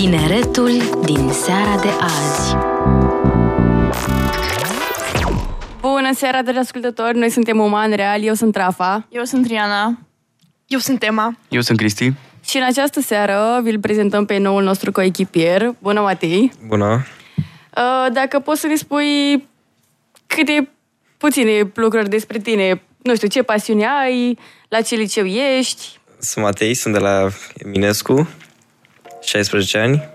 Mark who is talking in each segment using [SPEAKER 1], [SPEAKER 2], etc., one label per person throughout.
[SPEAKER 1] Tineretul din seara de azi.
[SPEAKER 2] Bună seara, dragi ascultători! Noi suntem Uman Real, eu sunt Rafa.
[SPEAKER 3] Eu sunt Riana.
[SPEAKER 4] Eu sunt Emma.
[SPEAKER 5] Eu sunt Cristi.
[SPEAKER 2] Și în această seară vi-l prezentăm pe noul nostru coechipier. Bună, Matei!
[SPEAKER 6] Bună!
[SPEAKER 2] Uh, Dacă poți să ne spui câte puține lucruri despre tine, nu știu, ce pasiune ai, la ce liceu ești,
[SPEAKER 6] Sunt Matei, sunt de la Eminescu, 16 ani.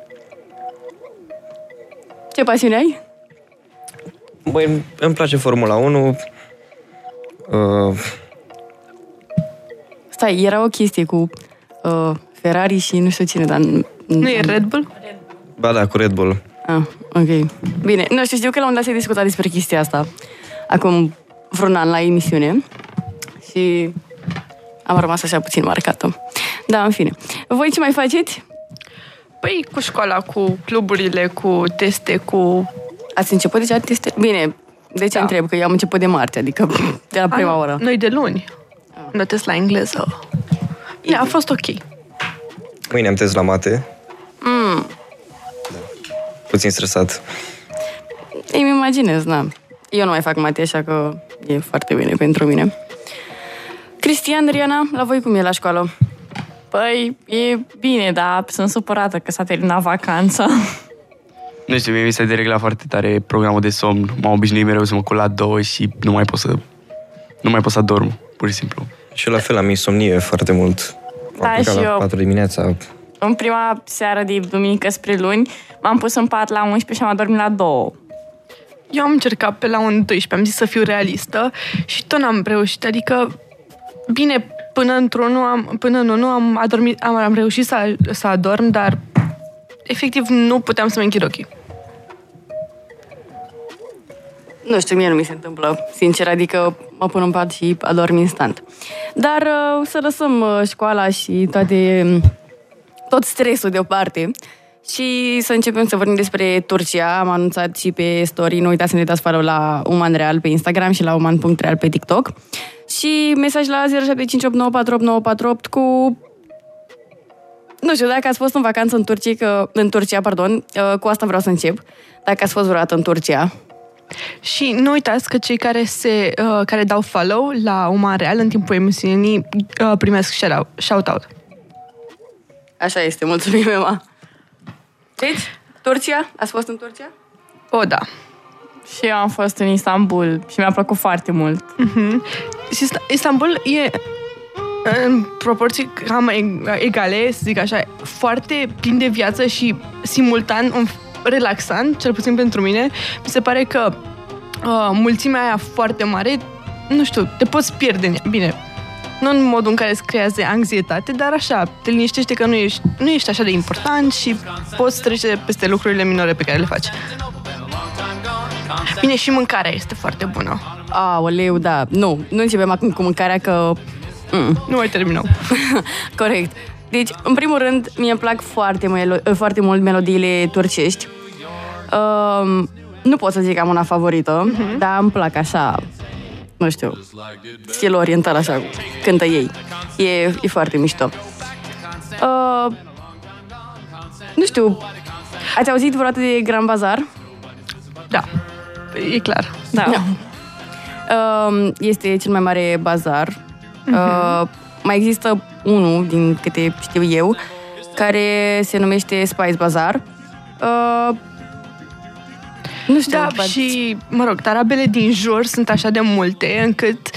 [SPEAKER 2] ce pasiune ai?
[SPEAKER 6] Băi, îmi place Formula 1. Uh,
[SPEAKER 2] Stai, era o chestie cu uh, Ferrari și nu știu cine, dar... n-
[SPEAKER 4] Nu e Red Bull?
[SPEAKER 6] ba da, cu Red Bull.
[SPEAKER 2] Ah, ok. Bine, nu știu, știu că la un dat se discuta despre chestia asta acum vreun an la emisiune și am rămas așa puțin marcată. Da, în fine. Voi ce mai faceți?
[SPEAKER 4] Păi cu școala, cu cluburile, cu teste, cu...
[SPEAKER 2] Ați început deja teste? Bine, de ce
[SPEAKER 4] Da.
[SPEAKER 2] întreb? Că eu am început de marți, adică de la prima
[SPEAKER 4] Ah,
[SPEAKER 2] oră.
[SPEAKER 4] Noi de luni. Am dat test la engleză. Bine, a fost ok.
[SPEAKER 6] Mâine am test la mate.
[SPEAKER 2] Mm,
[SPEAKER 6] Puțin stresat.
[SPEAKER 2] îmi imaginez, da. Eu nu mai fac mate, așa că e foarte bine pentru mine. Cristian, Riana, la voi cum e la școală?
[SPEAKER 3] Păi, e bine, dar sunt supărată că s-a terminat vacanța.
[SPEAKER 5] Nu știu, mie mi se deregla foarte tare programul de somn. M-am obișnuit mereu să mă culc la două și nu mai pot să... Nu mai pot să dorm, pur și simplu.
[SPEAKER 6] Și eu la fel am insomnie foarte mult.
[SPEAKER 3] Da,
[SPEAKER 6] am plecat
[SPEAKER 3] și
[SPEAKER 6] la
[SPEAKER 3] eu.
[SPEAKER 6] 4 dimineața.
[SPEAKER 3] În prima seară de duminică spre luni, m-am pus în pat la 11 și am adormit la 2.
[SPEAKER 4] Eu am încercat pe la un 12, am zis să fiu realistă și tot n-am reușit. Adică, bine, până într-unul am, până în unul am, adormit, am, am reușit să, să adorm, dar efectiv nu puteam să mă închid ochii.
[SPEAKER 2] Nu știu, mie nu mi se întâmplă, sincer, adică mă pun în pat și adorm instant. Dar uh, să lăsăm uh, școala și toate, um, tot stresul deoparte și să începem să vorbim despre Turcia. Am anunțat și pe story, nu uitați să ne dați follow la Uman Real pe Instagram și la uman.real pe TikTok. Și mesaj la 0758948948 cu nu știu, dacă ați fost în vacanță în Turcia, că, în Turcia, pardon, uh, cu asta vreau să încep. Dacă ați fost vreodată în Turcia,
[SPEAKER 4] Și nu uitați că cei care, se, uh, care dau follow la Uma Real în timpul emisiunii uh, primesc shout-out. shout-out.
[SPEAKER 2] Așa este, mulțumim, Emma. Deci, Turcia? Ați fost în Turcia?
[SPEAKER 4] O, da.
[SPEAKER 3] Și eu am fost în Istanbul și mi-a plăcut foarte mult.
[SPEAKER 4] Și Ist- Istanbul e în proporții cam e- egale, să zic așa, foarte plin de viață și simultan un relaxant, cel puțin pentru mine. Mi se pare că uh, mulțimea aia foarte mare, nu știu, te poți pierde în ea. Bine, nu în modul în care îți creează anxietate, dar așa, te liniștește că nu ești, nu ești așa de important și poți trece peste lucrurile minore pe care le faci. Bine, și mâncarea este foarte bună.
[SPEAKER 2] Aoleu, da. Nu, nu începem acum cu mâncarea, că... Mm.
[SPEAKER 4] Nu mai terminăm.
[SPEAKER 2] Corect. Deci, în primul rând, mie îmi plac foarte, melo- foarte mult melodiile turcești. Um, nu pot să zic că am una favorită, uh-huh. dar îmi plac așa, nu știu, stilul oriental așa, cântă ei. E, e foarte mișto. Uh, nu știu, ați auzit vreodată de Grand Bazar?
[SPEAKER 4] Da, e clar.
[SPEAKER 3] Da.
[SPEAKER 2] Da. Um, este cel mai mare bazar. Uh, mai există unul, din câte știu eu, care se numește Spice Bazar. Uh, nu știu,
[SPEAKER 4] Da,
[SPEAKER 2] but-
[SPEAKER 4] și, mă rog, tarabele din jur sunt așa de multe încât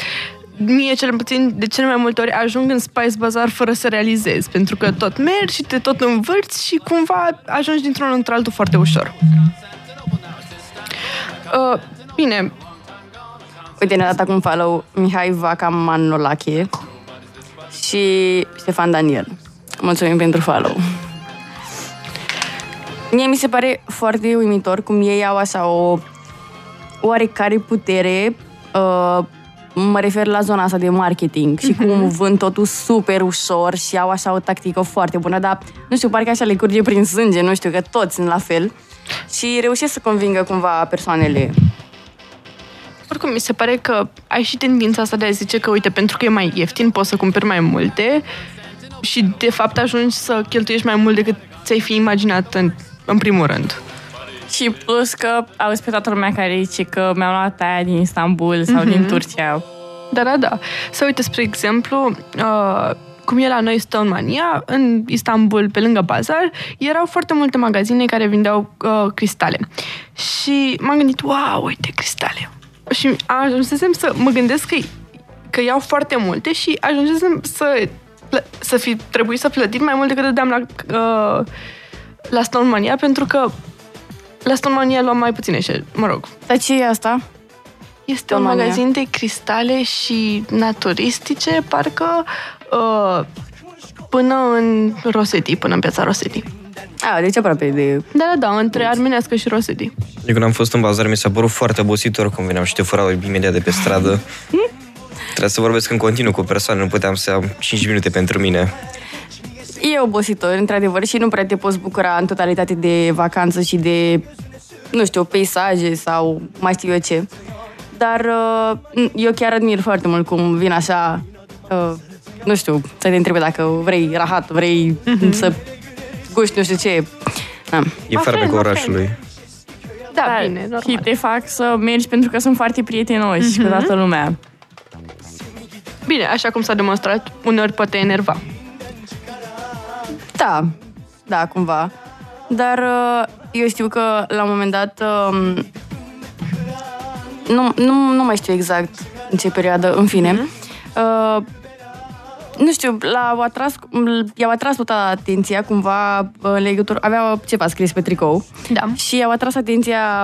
[SPEAKER 4] mie cel puțin de cele mai multe ori ajung în Spice Bazaar fără să realizez, pentru că tot mergi și te tot învârți și cumva ajungi dintr-unul într-altul foarte ușor. Uh, bine,
[SPEAKER 2] Uite, ne-a dat acum follow Mihai Vaca Manolache și Ștefan Daniel. Mulțumim pentru follow. Mie mi se pare foarte uimitor cum ei au așa o oarecare putere uh, mă refer la zona asta de marketing și cum vând totul super ușor și au așa o tactică foarte bună, dar nu știu, parcă așa le curge prin sânge, nu știu, că toți sunt la fel și reușesc să convingă cumva persoanele.
[SPEAKER 4] oricum mi se pare că ai și tendința asta de a zice că, uite, pentru că e mai ieftin, poți să cumperi mai multe și, de fapt, ajungi să cheltuiești mai mult decât ți-ai fi imaginat în, în primul rând.
[SPEAKER 3] Și plus că auzi pe toată lumea care zice că mi-am luat aia din Istanbul sau din Turcia.
[SPEAKER 4] Da, da, da. Să uite, spre exemplu, uh, cum e la noi Stone Mania, în Istanbul, pe lângă bazar, erau foarte multe magazine care vindeau uh, cristale. Și m-am gândit, wow, uite, cristale. Și ajunsesem să mă gândesc că, că iau foarte multe și ajunsesem să, plă- să fi trebuit să plătim mai mult decât dădeam la, uh, la Stone Mania, pentru că la Stone Mania luam mai puține și, mă rog,
[SPEAKER 2] Dar ce e asta?
[SPEAKER 4] este un
[SPEAKER 2] România.
[SPEAKER 4] magazin de cristale și naturistice, parcă uh, până în Roseti, până în piața Roseti.
[SPEAKER 2] A, deci aproape de...
[SPEAKER 4] Da, da, da, între Armenească și Roseti.
[SPEAKER 6] Eu când am fost în bazar, mi s-a părut foarte obositor când veneam și te furau imediat de pe stradă. Trebuia să vorbesc în continuu cu o persoană, nu puteam să am 5 minute pentru mine.
[SPEAKER 2] E obositor, într-adevăr, și nu prea te poți bucura în totalitate de vacanță și de, nu știu, peisaje sau mai știu eu ce. Dar uh, eu chiar admir foarte mult cum vin așa, uh, nu știu, să te întrebe dacă vrei rahat, vrei să guști nu știu ce. Da.
[SPEAKER 6] E
[SPEAKER 4] Ma
[SPEAKER 6] farmecul
[SPEAKER 4] friend, ma
[SPEAKER 6] orașului.
[SPEAKER 4] Da,
[SPEAKER 3] Dar
[SPEAKER 4] bine, normal.
[SPEAKER 3] și te fac să mergi pentru că sunt foarte prietenoși cu toată lumea.
[SPEAKER 4] Bine, așa cum s-a demonstrat, uneori poate enerva.
[SPEAKER 2] Da, da, cumva. Dar uh, eu știu că la un moment dat um, nu, nu, nu mai știu exact în ce perioadă, în fine. Uh, nu știu, l-au atras, i-au atras toată atenția cumva în legătură, avea ceva scris pe tricou
[SPEAKER 4] Da.
[SPEAKER 2] și i-au atras atenția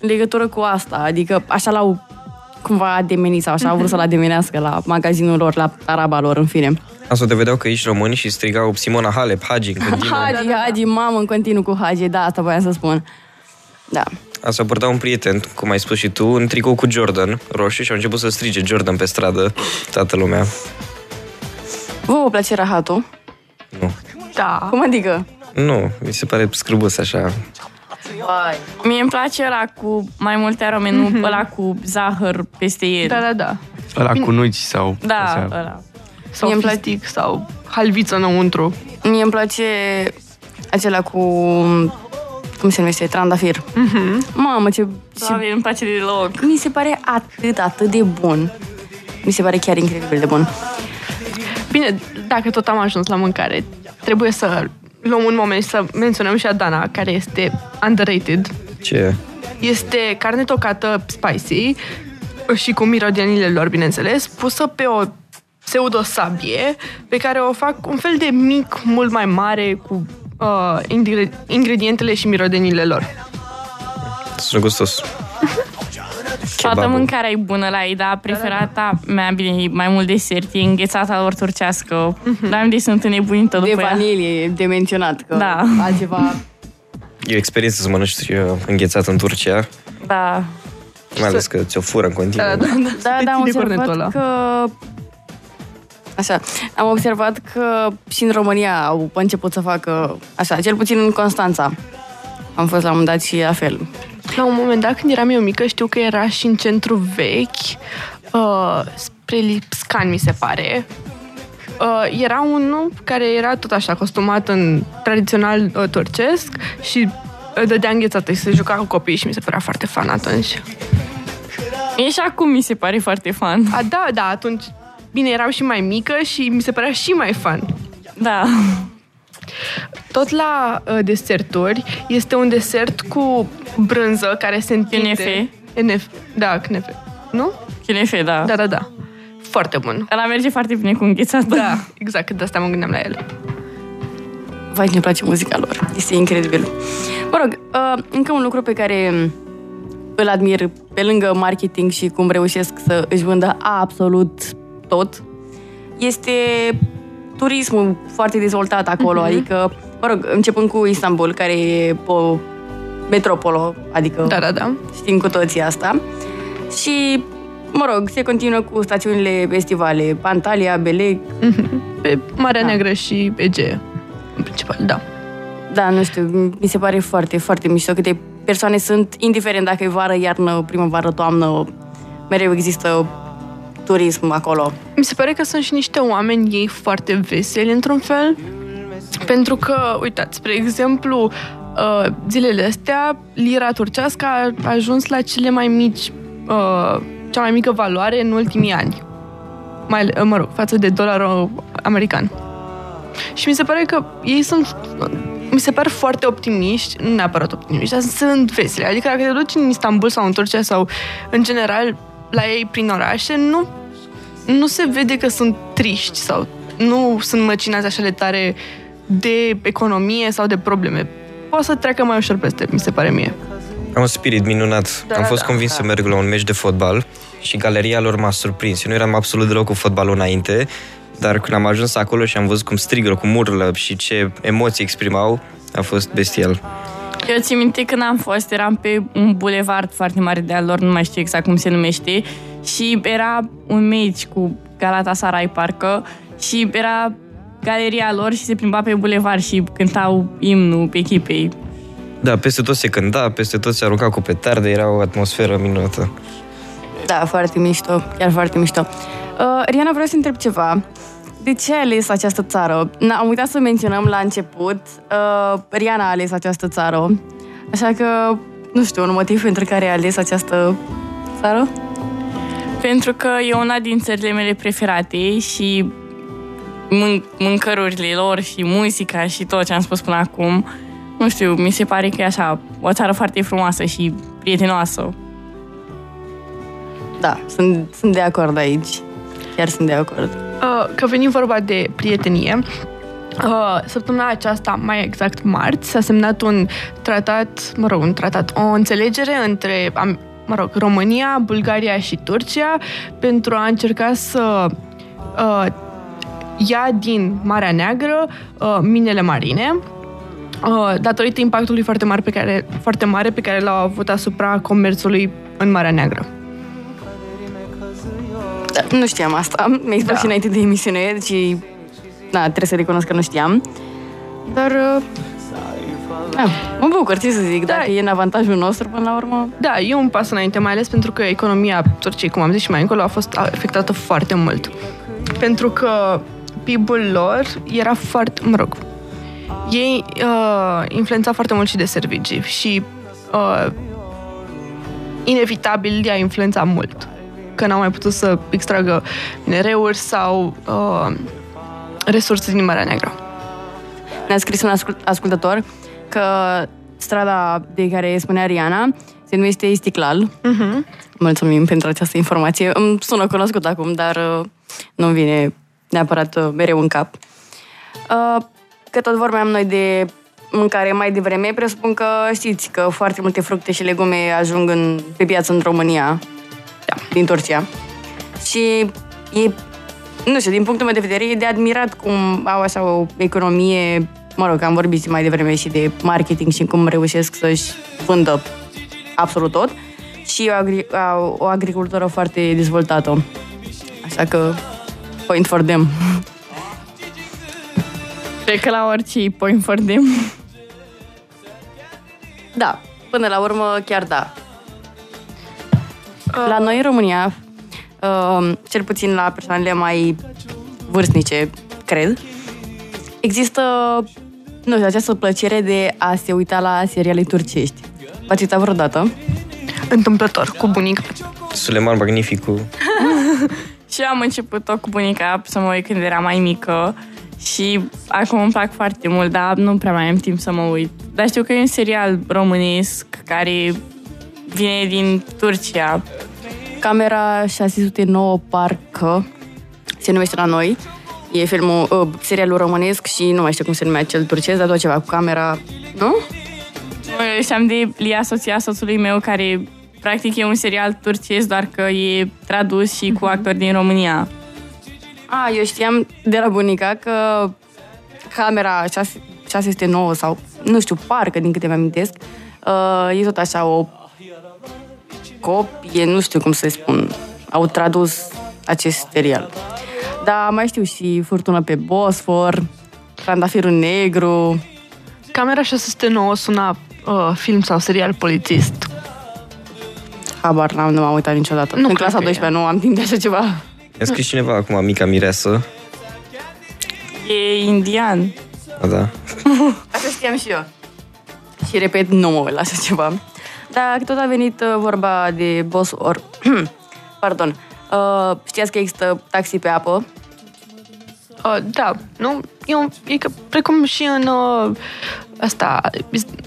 [SPEAKER 2] în legătură cu asta, adică așa l-au cumva ademenit sau așa au vrut să-l ademenească la magazinul lor, la araba lor, în fine.
[SPEAKER 6] Asta te vedeau că ești români și strigau Simona Halep, Hagi în continuu.
[SPEAKER 2] Hagi, Hagi, mamă, în continuu cu Hagi, da, asta voiam să spun. Da.
[SPEAKER 6] Asta purta un prieten, cum ai spus și tu, în tricou cu Jordan roșu și au început să strige Jordan pe stradă, toată lumea.
[SPEAKER 2] Vă vă place rahatul?
[SPEAKER 6] Nu.
[SPEAKER 4] Da.
[SPEAKER 2] Cum adică?
[SPEAKER 6] Nu, mi se pare scârbos așa.
[SPEAKER 3] Mie îmi place ăla cu mai multe arome, nu ăla cu zahăr peste el.
[SPEAKER 4] Da, da, da.
[SPEAKER 5] Ăla cu nuci sau...
[SPEAKER 3] Da,
[SPEAKER 5] așa.
[SPEAKER 3] ăla.
[SPEAKER 4] Sau
[SPEAKER 2] Mie îmi place-
[SPEAKER 4] fistic, sau halviță înăuntru.
[SPEAKER 2] Mie îmi place acela cu, cum se numește, trandafir. Mm-hmm. Mamă, ce, ce...
[SPEAKER 3] Da, mie nu-mi place deloc.
[SPEAKER 2] Mi se pare atât, atât de bun. Mi se pare chiar incredibil de bun.
[SPEAKER 4] Bine, dacă tot am ajuns la mâncare, trebuie să luăm un moment și să menționăm și Adana, care este underrated.
[SPEAKER 6] Ce?
[SPEAKER 4] Este carne tocată spicy și cu mirodenile lor, bineînțeles, pusă pe o pseudo-sabie pe care o fac un fel de mic mult mai mare cu uh, ingre- ingredientele și mirodenile lor.
[SPEAKER 6] Sună gustos.
[SPEAKER 3] Toată
[SPEAKER 6] Kebabul.
[SPEAKER 3] mâncarea e bună la ei, dar preferata mea, bine, e mai mult desert, e înghețata lor turcească. Dar de sunt înnebunită
[SPEAKER 2] De
[SPEAKER 3] după ea.
[SPEAKER 2] vanilie, de menționat. Că
[SPEAKER 3] Da.
[SPEAKER 2] Altceva...
[SPEAKER 6] E o experiență să mănânci uh, înghețat în Turcia,
[SPEAKER 3] Da.
[SPEAKER 6] mai ales că ți-o fură în continuu.
[SPEAKER 4] Da, da, da.
[SPEAKER 2] Da,
[SPEAKER 4] Să
[SPEAKER 2] da, am
[SPEAKER 4] ții de cornetul
[SPEAKER 2] observat
[SPEAKER 4] ăla.
[SPEAKER 2] că... Așa, am observat că și în România au început să facă așa, cel puțin în Constanța. Am fost la un moment dat și la fel.
[SPEAKER 4] La un moment dat, când eram eu mică, știu că era și în centru vechi, uh, spre Lipscan, mi se pare. Uh, era unul care era tot așa, costumat în tradițional uh, turcesc și uh, dădea înghețată și se juca cu copiii și mi se părea foarte fan atunci.
[SPEAKER 3] E și acum mi se pare foarte fan.
[SPEAKER 4] A, da, da, atunci, bine, eram și mai mică și mi se părea și mai fan.
[SPEAKER 3] Da.
[SPEAKER 4] Tot la uh, deserturi este un desert cu brânză care se întinde.
[SPEAKER 3] Knefe.
[SPEAKER 4] NF, da, knefe. Nu?
[SPEAKER 3] Chinefe, da.
[SPEAKER 4] Da, da, da. Foarte bun.
[SPEAKER 3] Ăla merge foarte bine cu înghețată.
[SPEAKER 4] Da, exact, de asta mă gândeam la el.
[SPEAKER 2] Vai, ne place muzica lor. Este incredibil. Mă rog, uh, încă un lucru pe care îl admir pe lângă marketing și cum reușesc să își vândă absolut tot, este turismul foarte dezvoltat acolo, adică, mă rog, începând cu Istanbul, care e o metropolă, adică
[SPEAKER 4] Da, da, da.
[SPEAKER 2] știm cu toții asta. Și, mă rog, se continuă cu stațiunile estivale, Antalya, Belek,
[SPEAKER 4] Pe Marea
[SPEAKER 2] Da.
[SPEAKER 4] Neagră și Egee, în principal, da.
[SPEAKER 2] Da, nu știu, mi se pare foarte, foarte mișto câte persoane sunt, indiferent dacă e vară, iarnă, primăvară, toamnă, mereu există turism acolo.
[SPEAKER 4] Mi se pare că sunt și niște oameni ei foarte veseli, într-un fel. Pentru că, uitați, spre exemplu, uh, zilele astea, lira turcească a ajuns la cele mai mici, uh, cea mai mică valoare în ultimii ani. Mai, uh, mă rog, față de dolarul american. Și mi se pare că ei sunt mi se par foarte optimiști, nu neapărat optimiști, dar sunt veseli. Adică dacă te duci în Istanbul sau în Turcia sau în general la ei prin orașe, nu, nu se vede că sunt triști sau nu sunt măcinați așa de tare de economie sau de probleme. Poate să treacă mai ușor peste, mi se pare mie.
[SPEAKER 6] Am un spirit minunat.
[SPEAKER 4] Da,
[SPEAKER 6] Am fost
[SPEAKER 4] da,
[SPEAKER 6] convins
[SPEAKER 4] da.
[SPEAKER 6] să merg la un meci de fotbal și galeria lor m-a surprins. Eu nu eram absolut deloc cu fotbalul înainte, dar când am ajuns acolo și am văzut cum strigă, cum urlă și ce emoții exprimau, a fost bestial.
[SPEAKER 3] Eu țin minte când am fost, eram pe un bulevard foarte mare de al lor, nu mai știu exact cum se numește, și era un meci cu Galatasaray, parcă, și era galeria lor și se plimba pe bulevard și cântau imnul pe echipei.
[SPEAKER 6] Da, peste tot se cânta, peste tot se arunca cu petarde, era o atmosferă minunată.
[SPEAKER 2] Da, foarte mișto, chiar foarte mișto. Uh, Riana, vreau să întreb ceva. De ce ai ales această țară? Na, am uitat să menționăm la început. Uh, Riana a ales această țară. Așa că, nu știu, un motiv pentru care ai ales această țară?
[SPEAKER 3] Pentru că e una din țările mele preferate și mân- mâncărurile lor și muzica și tot ce am spus până acum, nu știu, mi se pare că e așa, o țară foarte frumoasă și prietenoasă.
[SPEAKER 2] Da, sunt, sunt de acord aici. Chiar sunt de acord.
[SPEAKER 4] Uh, că venim vorba de prietenie, uh, săptămâna aceasta, mai exact marți, s-a semnat un tratat, mă rog, un tratat, o înțelegere între, am, mă rog, România, Bulgaria și Turcia pentru a încerca să uh, ia din Marea Neagră uh, minele marine, uh, datorită impactului foarte mare, pe care, foarte mare pe care l-au avut asupra comerțului în Marea Neagră.
[SPEAKER 2] Da, nu știam asta. Mi-ai spus
[SPEAKER 4] Da.
[SPEAKER 2] și înainte de emisiune și... Da, trebuie să recunosc că nu știam. Dar... Uh, da, mă bucur, ce să zic,
[SPEAKER 4] Da.
[SPEAKER 2] dacă e în avantajul nostru până la urmă.
[SPEAKER 4] Da, e un pas înainte, mai ales pentru că economia Turciei, cum am zis și mai încolo, a fost afectată foarte mult. Pentru că PIB-ul lor era foarte, mă rog, ei uh, influența foarte mult și de servicii și uh, inevitabil i-a influențat mult. Că n-au mai putut să extragă minereuri sau uh, resurse din Marea Neagră.
[SPEAKER 2] Ne-a scris un ascult- ascultător că strada de care spunea Riana se numește Istiklal.
[SPEAKER 4] Uh-huh.
[SPEAKER 2] Mulțumim pentru această informație. Îmi sună cunoscut acum, dar uh, nu vine neapărat uh, mereu în cap. Uh, Că tot vorbeam noi de mâncare mai devreme, presupun că știți că foarte multe fructe și legume ajung în, pe piață în România, da, din Turcia. Și e, nu știu, din punctul meu de vedere, e de admirat cum au așa o economie, mă rog, am vorbit mai devreme și de marketing și cum reușesc să-și vândă absolut tot și o, agri- au o agricultură foarte dezvoltată. Așa că, point for them.
[SPEAKER 3] Cred că la orice îi point for them.
[SPEAKER 2] Da, până la urmă chiar da. La noi în România, uh, cel puțin la persoanele mai vârstnice, cred, există, nu știu, această plăcere de a se uita la seriale turcești. V-ați uitat vreodată?
[SPEAKER 4] Întâmplător, cu bunica.
[SPEAKER 6] Suleman Magnificul.
[SPEAKER 3] Și am început tot cu bunica să mă uit când eram mai mică și acum îmi plac foarte mult, dar nu prea mai am timp să mă uit. Dar știu că e un serial românesc care vine din Turcia.
[SPEAKER 2] Camera 609 Parcă se numește la noi. E filmul, uh, serialul românesc și nu mai știu cum se numea cel turcesc, dar tot ceva cu camera, nu?
[SPEAKER 3] Mă știam de Lia, soția soțului meu, care practic e un serial turcesc, doar că e tradus și cu actori din România.
[SPEAKER 2] A, eu știam de la bunica că camera 6, 609 sau, nu știu, parcă, din câte mi-amintesc, uh, e tot așa o copie, nu știu cum să spun, au tradus acest serial. Dar mai știu și Furtună pe Bosfor, Trandafirul Negru,
[SPEAKER 4] Camera 609 suna uh, film sau serial polițist.
[SPEAKER 2] habar n-am, nu m-am uitat niciodată.
[SPEAKER 4] Nu
[SPEAKER 2] în
[SPEAKER 4] cred
[SPEAKER 2] clasa
[SPEAKER 4] că e.
[SPEAKER 2] 12 nu am timp de așa ceva.
[SPEAKER 6] Mi-a scris cineva acum, mica mireasă.
[SPEAKER 3] E indian.
[SPEAKER 6] A, da.
[SPEAKER 2] Asta știam și eu. Și repet, nu mă uit la așa ceva. Dar tot a venit uh, vorba de boss or... Pardon. Uh, știați că există taxi pe apă?
[SPEAKER 4] Uh, da, nu? E, un, e că, precum și în uh, asta,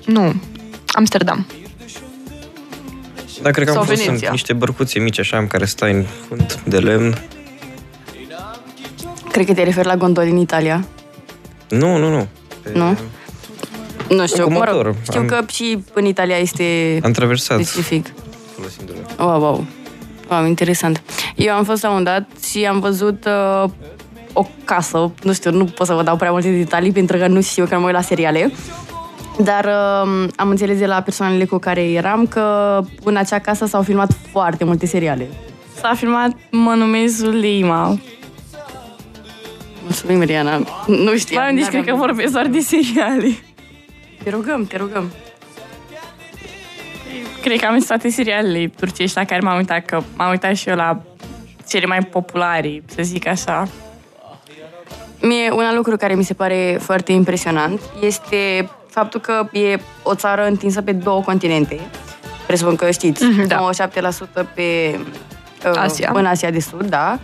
[SPEAKER 4] nu, Amsterdam.
[SPEAKER 6] Da, cred că am
[SPEAKER 4] Sau
[SPEAKER 6] fost
[SPEAKER 4] Veneția.
[SPEAKER 6] în niște bărcuțe mici așa în care stai în fund de lemn.
[SPEAKER 2] Cred că te referi la gondoli în Italia.
[SPEAKER 6] Nu, nu, nu. Pe-
[SPEAKER 2] Nu? Nu știu,
[SPEAKER 6] Cu
[SPEAKER 2] mă rog,
[SPEAKER 6] motor.
[SPEAKER 2] știu
[SPEAKER 6] Am-
[SPEAKER 2] că și în Italia este
[SPEAKER 6] Am traversat
[SPEAKER 2] specific.
[SPEAKER 6] folosindu-le.
[SPEAKER 2] Wow, wow. Wow, interesant. Eu am fost la un dat și am văzut uh, o casă, nu știu, nu pot să vă dau prea multe detalii pentru că nu știu că mă uit la seriale, dar uh, am înțeles de la persoanele cu care eram că în acea casă s-au filmat foarte multe seriale.
[SPEAKER 3] S-a filmat Mă numesc Zulima.
[SPEAKER 2] Mulțumim, Riana. Nu știu.
[SPEAKER 3] Mai deci cred că vorbesc doar de seriale.
[SPEAKER 2] Te rugăm, te rugăm.
[SPEAKER 3] Cred că am văzut toate serialele turcești la care m-am uitat, că m-am uitat și eu la cele mai populare, să zic așa.
[SPEAKER 2] Mie, un alt lucru care mi se pare foarte impresionant este faptul că e o țară întinsă pe două continente. Presupun că știți,
[SPEAKER 4] Mhm, da.
[SPEAKER 2] 97% pe uh,
[SPEAKER 4] Asia.
[SPEAKER 2] în Asia de Sud, da.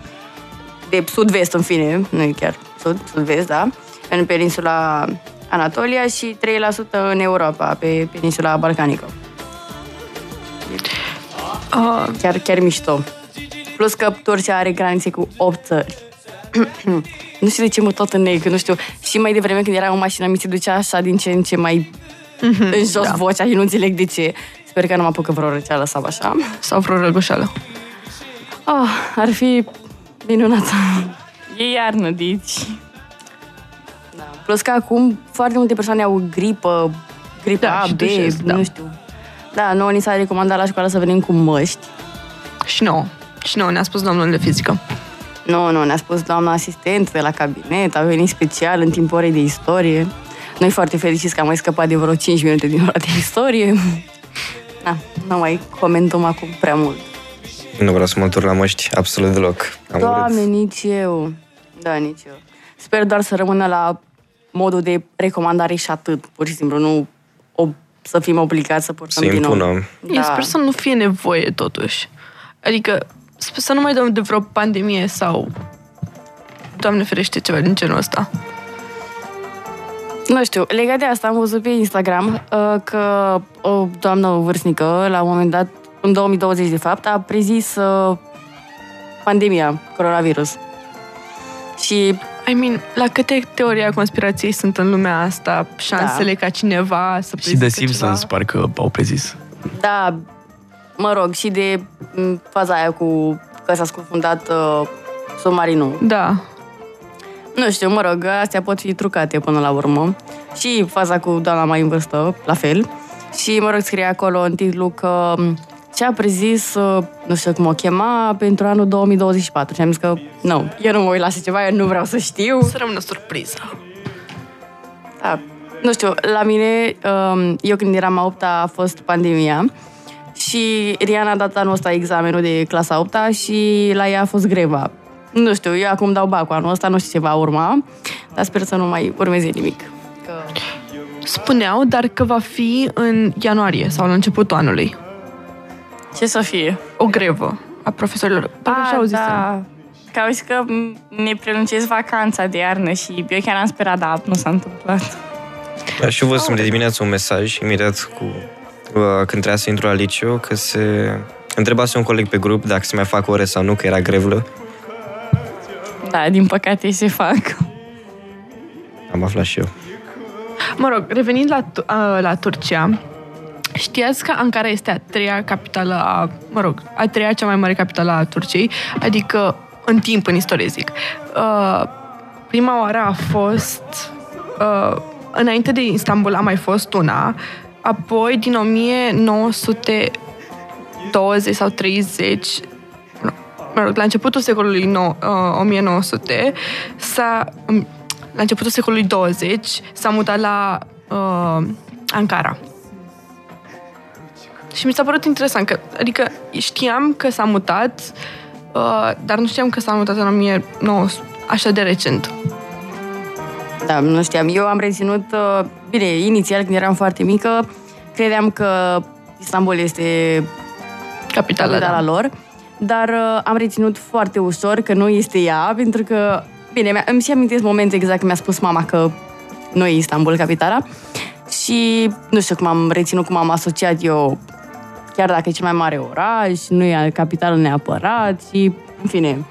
[SPEAKER 2] De sud-vest, în fine, nu e chiar sud, sud-vest, da. În peninsula Anatolia și 3% în Europa, pe peninsula balcanică.
[SPEAKER 4] Uh,
[SPEAKER 2] Chiar, chiar mișto. Plus că Turcia are granițe cu 8 țări. nu știu de ce mă tot înneg, nu știu. Și mai devreme când eram în mașină, mi se ducea așa din ce în ce mai în jos
[SPEAKER 4] da.
[SPEAKER 2] vocea și nu înțeleg de ce. Sper că nu mă apucă vreo răceală sau așa.
[SPEAKER 4] sau vreo răgușală.
[SPEAKER 2] Oh, ar fi minunat.
[SPEAKER 3] E iarnă, deci...
[SPEAKER 2] Da. Plus că acum foarte multe persoane au gripă, gripa
[SPEAKER 4] Da,
[SPEAKER 2] A,
[SPEAKER 4] și
[SPEAKER 2] B,
[SPEAKER 4] dușesc, da.
[SPEAKER 2] nu știu. Da, nouă ni s-a recomandat la școală să venim cu măști.
[SPEAKER 4] Și nouă. Și nouă ne-a spus domnul de fizică.
[SPEAKER 2] Nu, nu, ne-a spus doamna asistent de la cabinet, a venit special în timpul orei de istorie. Noi foarte fericiți că am mai scăpat de vreo 5 minute din ora de istorie. Da, nu mai comentăm acum prea mult.
[SPEAKER 6] Nu vreau să mă întorc la măști absolut deloc. Am
[SPEAKER 2] Doamne,
[SPEAKER 6] urât.
[SPEAKER 2] nici eu. Da, nici eu. Sper doar să rămână la modul de recomandare și atât, pur și simplu, nu o, să fim obligați să purtăm
[SPEAKER 6] Să
[SPEAKER 2] din nou.
[SPEAKER 6] impună.
[SPEAKER 4] Da. Eu sper să nu fie nevoie, totuși. Adică, sper să nu mai dăm de vreo pandemie sau, Doamne ferește, ceva din genul ăsta.
[SPEAKER 2] Nu știu, legat de asta am văzut pe Instagram uh, că o doamnă vârstnică, la un moment dat, în 2020 de fapt, a prezis uh, pandemia, coronavirus. Și
[SPEAKER 4] I mean, la câte teorii a conspirației sunt în lumea asta, șansele ca cineva să
[SPEAKER 5] Și de
[SPEAKER 4] prezică
[SPEAKER 5] Simpsons
[SPEAKER 4] ceva?
[SPEAKER 5] parcă au prezis.
[SPEAKER 2] da, mă rog, și de m, faza aia cu că s-a scufundat uh, submarinul.
[SPEAKER 4] Da.
[SPEAKER 2] Nu știu, mă rog, astea pot fi trucate până la urmă. Și faza cu doamna mai în vârstă, la fel. Și, mă rog, scrie acolo în titlu că m, ce a prezis, uh, nu știu cum o chema, pentru anul 2024. Și am zis că, nu, eu nu mă uit la așa ceva, eu nu vreau să știu.
[SPEAKER 4] Să rămână surpriză.
[SPEAKER 2] Da. Nu știu, la mine, um, eu când eram a 8 a fost pandemia și Riana a dat anul ăsta examenul de clasa 8 și la ea a fost greva. Nu știu, eu acum dau bacul anul ăsta, nu știu ce va urma, dar sper să nu mai urmeze nimic. Că...
[SPEAKER 4] Spuneau, dar că va fi în ianuarie sau la începutul anului.
[SPEAKER 3] Ce să fie?
[SPEAKER 4] O grevă a profesorilor. Dar așa au zis.
[SPEAKER 3] da. Că au zis că ne prelungesc vacanța de iarnă și eu chiar am sperat, dar nu s-a întâmplat.
[SPEAKER 6] Da, și eu văzusem de dimineață un mesaj, imediat cu, uh, când trebuia să intru la liceu, că se întrebase un coleg pe grup dacă se mai fac ore sau nu, că era grevlă.
[SPEAKER 3] Da, din păcate se fac.
[SPEAKER 6] Am aflat și eu.
[SPEAKER 4] Mă rog, revenind la, Tu- a, la Turcia, știați că Ankara este a treia capitală a, mă rog, a treia cea mai mare capitală a Turciei, adică în timp, în istorie zic. Uh, prima oară a fost, uh, înainte de Istanbul a mai fost una, apoi din 1920 sau 30, nu, mă rog, la începutul secolului nou, uh, 1900 s-a, um, la începutul secolului 20 s-a mutat la uh, Ankara. Și mi s-a părut interesant că, adică știam că s-a mutat, uh, dar nu știam că s-a mutat în 1900, așa de recent.
[SPEAKER 2] Da, nu știam. Eu am reținut, uh, bine, inițial când eram foarte mică, credeam că Istanbul este
[SPEAKER 4] Capitala,
[SPEAKER 2] capitala
[SPEAKER 4] da.
[SPEAKER 2] lor, dar uh, am reținut foarte ușor că nu este ea, pentru că, bine, mi- îmi și amintesc momentul exact când mi-a spus mama că nu e Istanbul capitala și nu știu cum am reținut, cum am asociat eu, chiar dacă e cel mai mare oraș, nu e capitală neapărat și, în fine,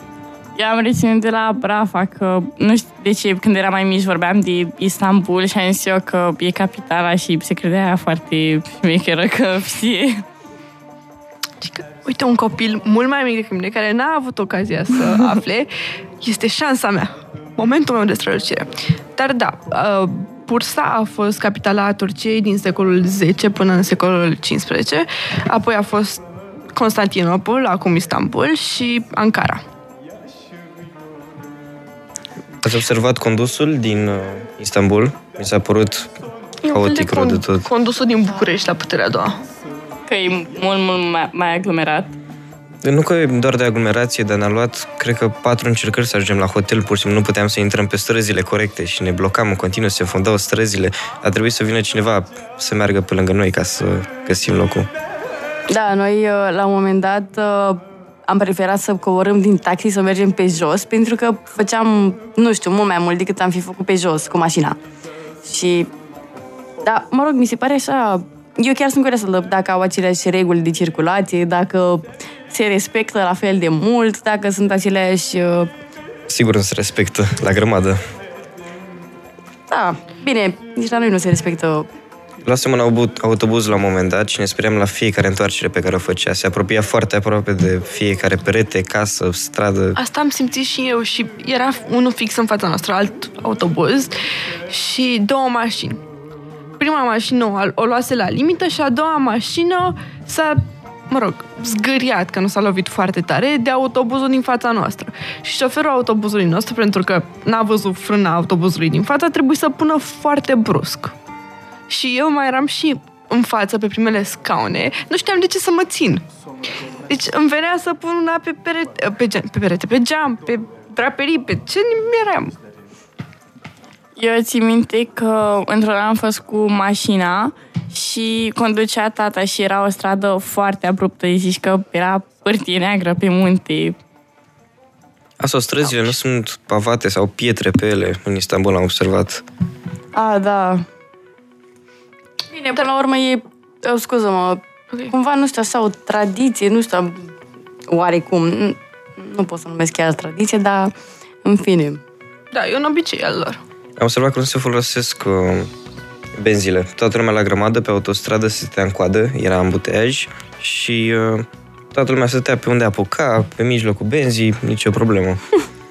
[SPEAKER 3] Eu am reținut de la Brafa că, nu știu de ce, când eram mai mici vorbeam de Istanbul și am zis eu că e capitala și se credea aia foarte șmecheră că știe.
[SPEAKER 4] Și că, uite, un copil mult mai mic decât mine, care n-a avut ocazia să afle, este șansa mea. Momentul meu de strălucire. Dar da, uh, Bursa a fost capitala Turciei din secolul X până în secolul XV, apoi a fost Constantinopol, acum Istanbul și Ankara.
[SPEAKER 6] Ați observat condusul din uh, Istanbul? Mi s-a părut
[SPEAKER 4] E un fel
[SPEAKER 6] haotic rău de
[SPEAKER 4] con-
[SPEAKER 6] tot.
[SPEAKER 4] Condusul din București la puterea a doua.
[SPEAKER 3] Că e mult, mult mai, mai aglomerat.
[SPEAKER 6] Nu că e doar de aglomerație, dar ne-a luat, cred că, patru încercări să ajungem la hotel, pur și simplu nu puteam să intrăm pe străzile corecte și ne blocam în continuu, se fundau străzile. A trebuit să vină cineva să meargă pe lângă noi ca să găsim locul.
[SPEAKER 2] Da, noi uh, la un moment dat uh, am preferat să coborâm din taxi să mergem pe jos pentru că făceam, nu știu, mult mai mult decât am fi făcut pe jos cu mașina. Și, da, mă rog, mi se pare așa... Eu chiar sunt curioasă dacă au aceleași reguli de circulație, dacă se respectă la fel de mult, dacă sunt aceleași... uh,
[SPEAKER 6] Sigur nu se respectă la grămadă.
[SPEAKER 2] Da, bine, nici la noi nu se respectă
[SPEAKER 6] Luasem un abu- autobuz la un moment dat și ne speriam la fiecare întoarcere pe care o făcea. Se apropia foarte aproape de fiecare perete, casă, stradă.
[SPEAKER 4] Asta am simțit și eu și era unul fix în fața noastră, alt autobuz și două mașini. Prima mașină o, o luase la limită și a doua mașină s-a, mă rog, zgâriat, că nu s-a lovit foarte tare, de autobuzul din fața noastră. Și șoferul autobuzului nostru, pentru că n-a văzut frâna autobuzului din fața, trebuie să pună foarte brusc. Și eu mai eram și în față pe primele scaune, nu știam de ce să mă țin. Deci îmi venea să pun una pe perete, pe, ge- pe perete, pe geam, pe draperii, pe ce eram.
[SPEAKER 3] Eu țin minte că într-o an am fost cu mașina și conducea tata și era o stradă foarte abruptă. Îi zici că era pârtie neagră pe munte.
[SPEAKER 6] Asta, străzile nu sunt pavate sau pietre pe ele. În Istanbul am observat.
[SPEAKER 2] A, da. Bine, până la urmă e, uh, scuză-mă, cumva, nu știu, așa, o tradiție, nu știu, oarecum, nu, nu pot să numesc chiar tradiție, dar, în fine.
[SPEAKER 4] Da, e un obicei al lor.
[SPEAKER 6] Am observat că nu se folosesc uh, benzile. Toată lumea la grămadă pe autostradă se stătea în coadă, era ambuteaj și uh, toată lumea stătea pe unde apuca, pe mijlocul benzii, nicio problemă.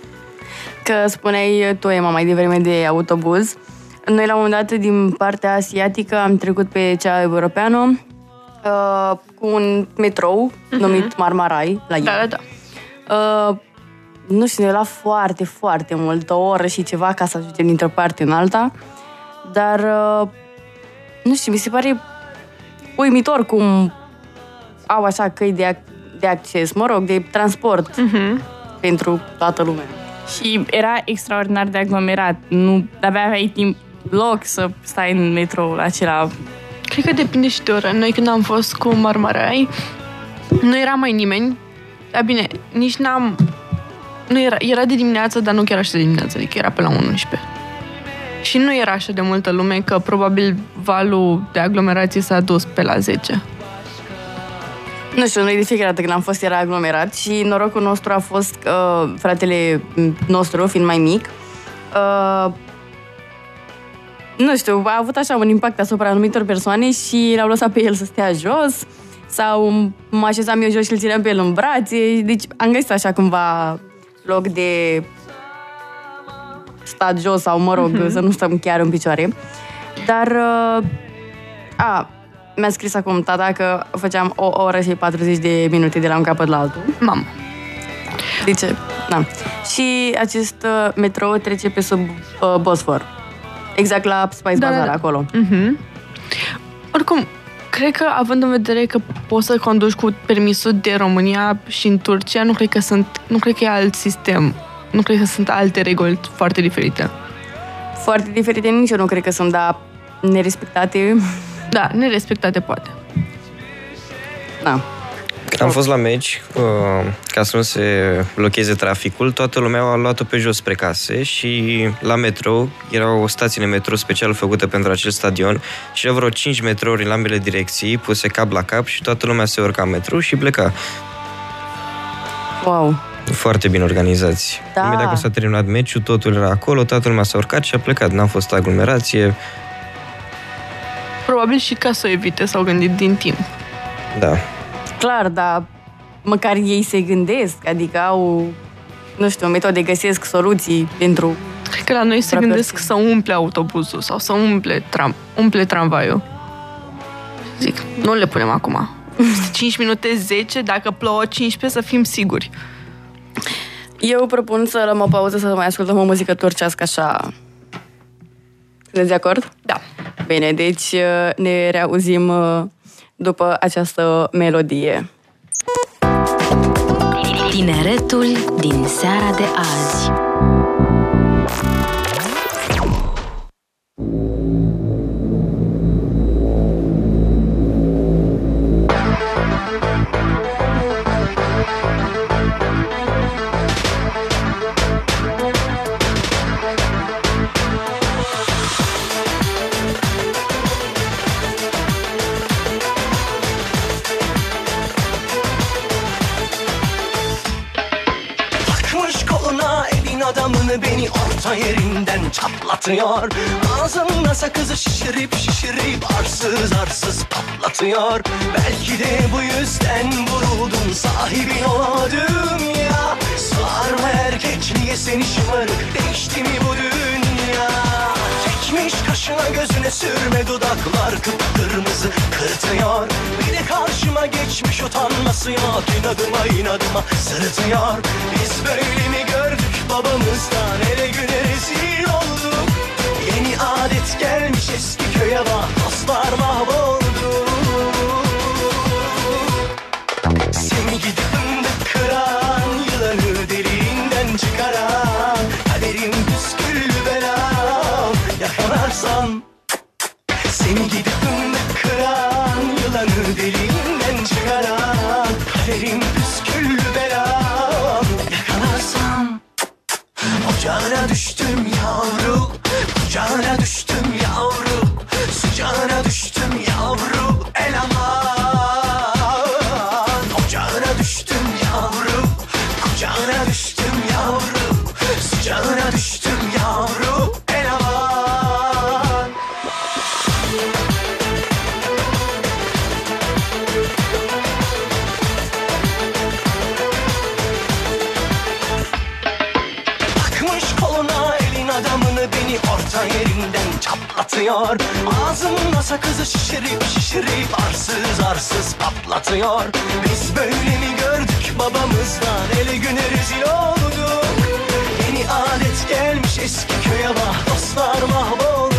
[SPEAKER 2] Că spuneai tu, Emma, mai devreme de autobuz. Noi, la un moment dat, din partea asiatică, am trecut pe cea europeană uh, cu un metrou numit Marmarai, la ei.
[SPEAKER 4] Da, da, da.
[SPEAKER 2] Uh, nu știu, ne lua foarte, foarte mult, o oră și ceva ca să ajungem dintr-o parte în alta, dar uh, nu știu, mi se pare uimitor cum au așa căi de, ac- de acces, mă rog, de transport pentru toată lumea.
[SPEAKER 3] Și era extraordinar de aglomerat. Nu abia aveai timp loc să stai în metroul acela.
[SPEAKER 4] Cred că depinde și de oră. Noi când am fost cu Marmarai, nu era mai nimeni. Dar bine, nici n-am... Nu era, era de dimineață, dar nu chiar așa de dimineață, adică era pe la 11. Și nu era așa de multă lume, că probabil valul de aglomerație s-a dus pe la 10.
[SPEAKER 2] Nu știu, noi de fiecare dată când am fost era aglomerat și norocul nostru a fost uh, fratele nostru, fiind mai mic, uh, nu știu, a avut așa un impact asupra anumitor persoane și l-au lăsat pe el să stea jos sau mă așezam eu jos și îl țineam pe el în brațe. Deci am găsit așa cumva loc de stat jos sau, mă rog, să nu stăm chiar în picioare. Dar, uh, a, mi-a scris acum tata că făceam o oră și 40 de minute de la un capăt la altul.
[SPEAKER 4] Mamă.
[SPEAKER 2] Deci, da. Și acest uh, metrou trece pe sub uh, Bosfor. Exact la Spice
[SPEAKER 4] Da, da,
[SPEAKER 2] Bazaar,
[SPEAKER 4] da.
[SPEAKER 2] acolo.
[SPEAKER 4] Oricum, cred că având în vedere că poți să conduci cu permisul de România și în Turcia, nu cred că sunt, nu cred că e alt sistem. Nu cred că sunt alte reguli foarte diferite.
[SPEAKER 2] foarte diferite, nici eu nu cred că sunt, dar nerespectate,
[SPEAKER 4] Da, nerespectate poate.
[SPEAKER 2] da.
[SPEAKER 6] Când am fost la meci, uh, ca să nu se blocheze traficul, toată lumea a luat-o pe jos spre case și la metro era o stație de metro special făcută pentru acel stadion și era vreo 5 metrouri în ambele direcții, puse cap la cap și toată lumea se urca în metro și pleca.
[SPEAKER 2] Wow.
[SPEAKER 6] Foarte bine organizați.
[SPEAKER 2] Da.
[SPEAKER 6] Imediat când s-a terminat meciul, totul era acolo, toată lumea s-a urcat și a plecat. N-a fost aglomerație.
[SPEAKER 4] Probabil și ca să o evite s-au gândit din timp.
[SPEAKER 6] Da.
[SPEAKER 2] Clar, dar măcar ei se gândesc, adică au, nu știu, metode, găsesc soluții pentru...
[SPEAKER 4] Cred că la noi se
[SPEAKER 2] Probabil.
[SPEAKER 4] gândesc să umple autobuzul sau să umple, tram, umple tramvaiul. Zic, nu le punem acum. 5 minute 10, dacă plouă 15, să fim siguri.
[SPEAKER 2] Eu propun să luăm o pauză să mai ascultăm o muzică turcească așa... Sunteți de acord?
[SPEAKER 4] Da.
[SPEAKER 2] Bine, deci uh, ne reauzim uh, după această melodie.
[SPEAKER 1] Tineretul din seara de azi.
[SPEAKER 7] Çatlatıyor Ağzında sakızı şişirip şişirip arsız arsız patlatıyor. Belki de bu yüzden vuruldum sahibin olamadım ya. Sarma erkekliğe seni şımarık değişti mi bu dünya? Çekmiş kaşına gözüne sürme dudaklar kıpkırmızı kırtıyor Bir de karşıma geçmiş utanması yok inadıma inadıma sırıtıyor. Biz böyle mi gördük babamızdan? Ele güne rezil Adet gelmiş eski köye bak dostlar mahvoldu. Seni gidip fındık kıran Yılanı deliğinden çıkaran Kaderim püsküllü belam Yakalarsam Seni gidip fındık kıran Yılanı deliğinden çıkaran Kaderim püsküllü belam Yakalarsam Ocağına düştüm yavru Kucağına düştüm yavru Sıcağına düştüm orta yerinden çatlatıyor. Ağzımda sakızı şişirip şişirip arsız arsız patlatıyor. Biz böyle mi gördük babamızdan? Ele güne rezil olduk. Yeni adet gelmiş eski köye bak dostlar mahvoldu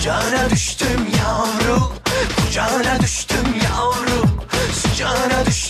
[SPEAKER 7] Ocağına düştüm yavru Kucağına düştüm yavru Sıcağına düştüm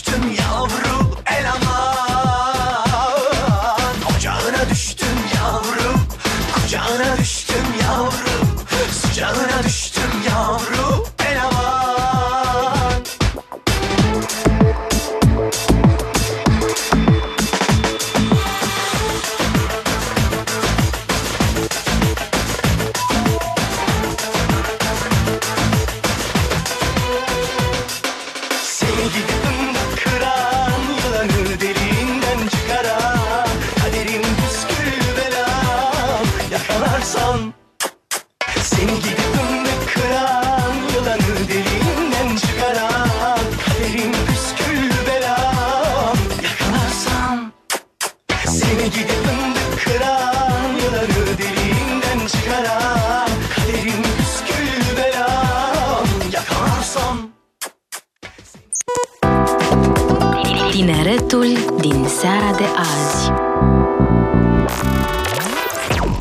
[SPEAKER 1] Tineretul din seara de azi.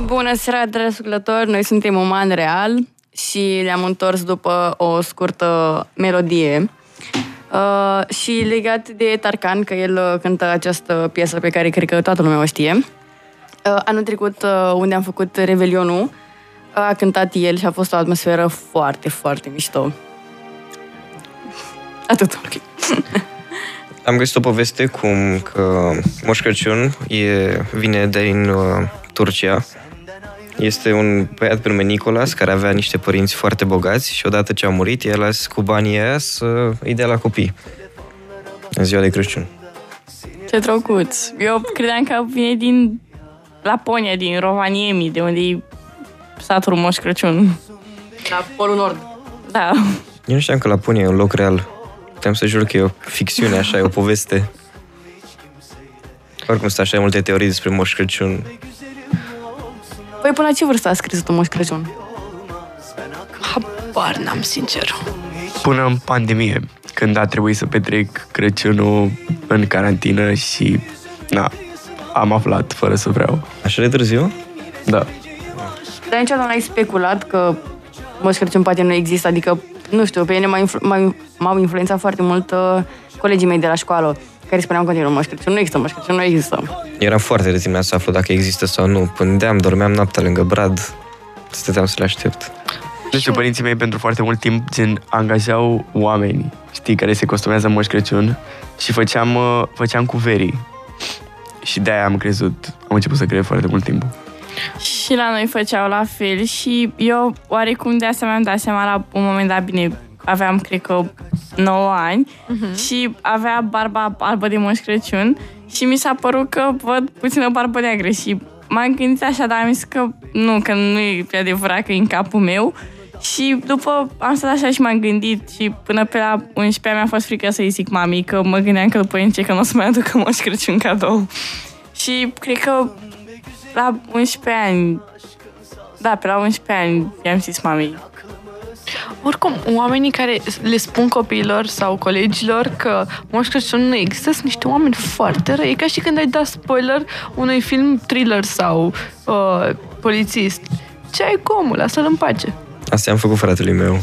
[SPEAKER 2] Bună seara, dragi ascultători! Noi suntem Oman Real și le-am întors după o scurtă melodie. Uh, și legat de Tarkan, că el uh, cântă această piesă pe care cred că toată lumea o știe. Uh, anul trecut, uh, unde am făcut Revelionul, a cântat el și a fost o atmosferă foarte, foarte mișto. Atât.
[SPEAKER 6] Am găsit o poveste cum că Moș Crăciun e, vine din uh, Turcia. Este un băiat pe nume Nicolas care avea niște părinți foarte bogați și odată ce a murit, el a lăsat cu banii aia să îi dea la copii. În ziua de Crăciun.
[SPEAKER 3] Ce drăguț. Eu credeam că vine din Laponia, din Rovaniemi, de unde e satul Moș Crăciun.
[SPEAKER 2] La Polul Nord.
[SPEAKER 3] Da.
[SPEAKER 6] Eu nu știam că Laponia e un loc real. Puteam să jur că e o ficțiune, așa, e o poveste. Oricum sunt așa multe teorii despre Moș Crăciun.
[SPEAKER 2] Păi până la ce vârstă a scris tu Moș Crăciun?
[SPEAKER 4] Habar n-am, sincer.
[SPEAKER 5] Până în pandemie, când a trebuit să petrec Crăciunul în carantină și, na, am aflat fără să vreau.
[SPEAKER 6] Așa de târziu?
[SPEAKER 5] Da.
[SPEAKER 2] Dar niciodată n-ai speculat că Moș Crăciun poate nu există, adică, nu știu, pe mine m-au, influ- m-au, m-au influențat foarte mult uh, colegii mei de la școală, care spuneau în continuu, Moș Crăciun nu există, Moș Crăciun nu există.
[SPEAKER 6] Eram foarte reținut să aflu dacă există sau nu. Pândeam, dormeam noaptea lângă brad. Stăteam să le aștept.
[SPEAKER 5] Nu știu, părinții mei pentru foarte mult timp gen angajau oameni, știi, care se costumează în Moș Crăciun și făceam, uh, făceam cu verii. Și de-aia am crezut, am început să cred foarte mult timp.
[SPEAKER 3] Și la noi făceau la fel și eu oarecum de asta mi-am dat seama la un moment dat, bine, aveam, cred că, 9 ani uh-huh. și avea barba albă de Moș Crăciun și mi s-a părut că văd puțină barbă neagră și m-am gândit așa, dar am zis că nu, că nu e pe adevărat că e în capul meu și după am stat așa și m-am gândit și până pe la 11 ani mi-a fost frică să-i zic mami că mă gândeam că după ce că nu o să mai aducă Moș Crăciun cadou. Și cred că la 11 ani, da, pe la 11 ani i-am zis mamei.
[SPEAKER 4] Oricum, oamenii care le spun copiilor sau colegilor că Moș Crăciun nu există sunt niște oameni foarte răi. E ca și când ai dat spoiler unui film thriller sau uh, polițist. Ce ai cu omul? Lasă-l în pace.
[SPEAKER 6] Asta am făcut fratelui meu.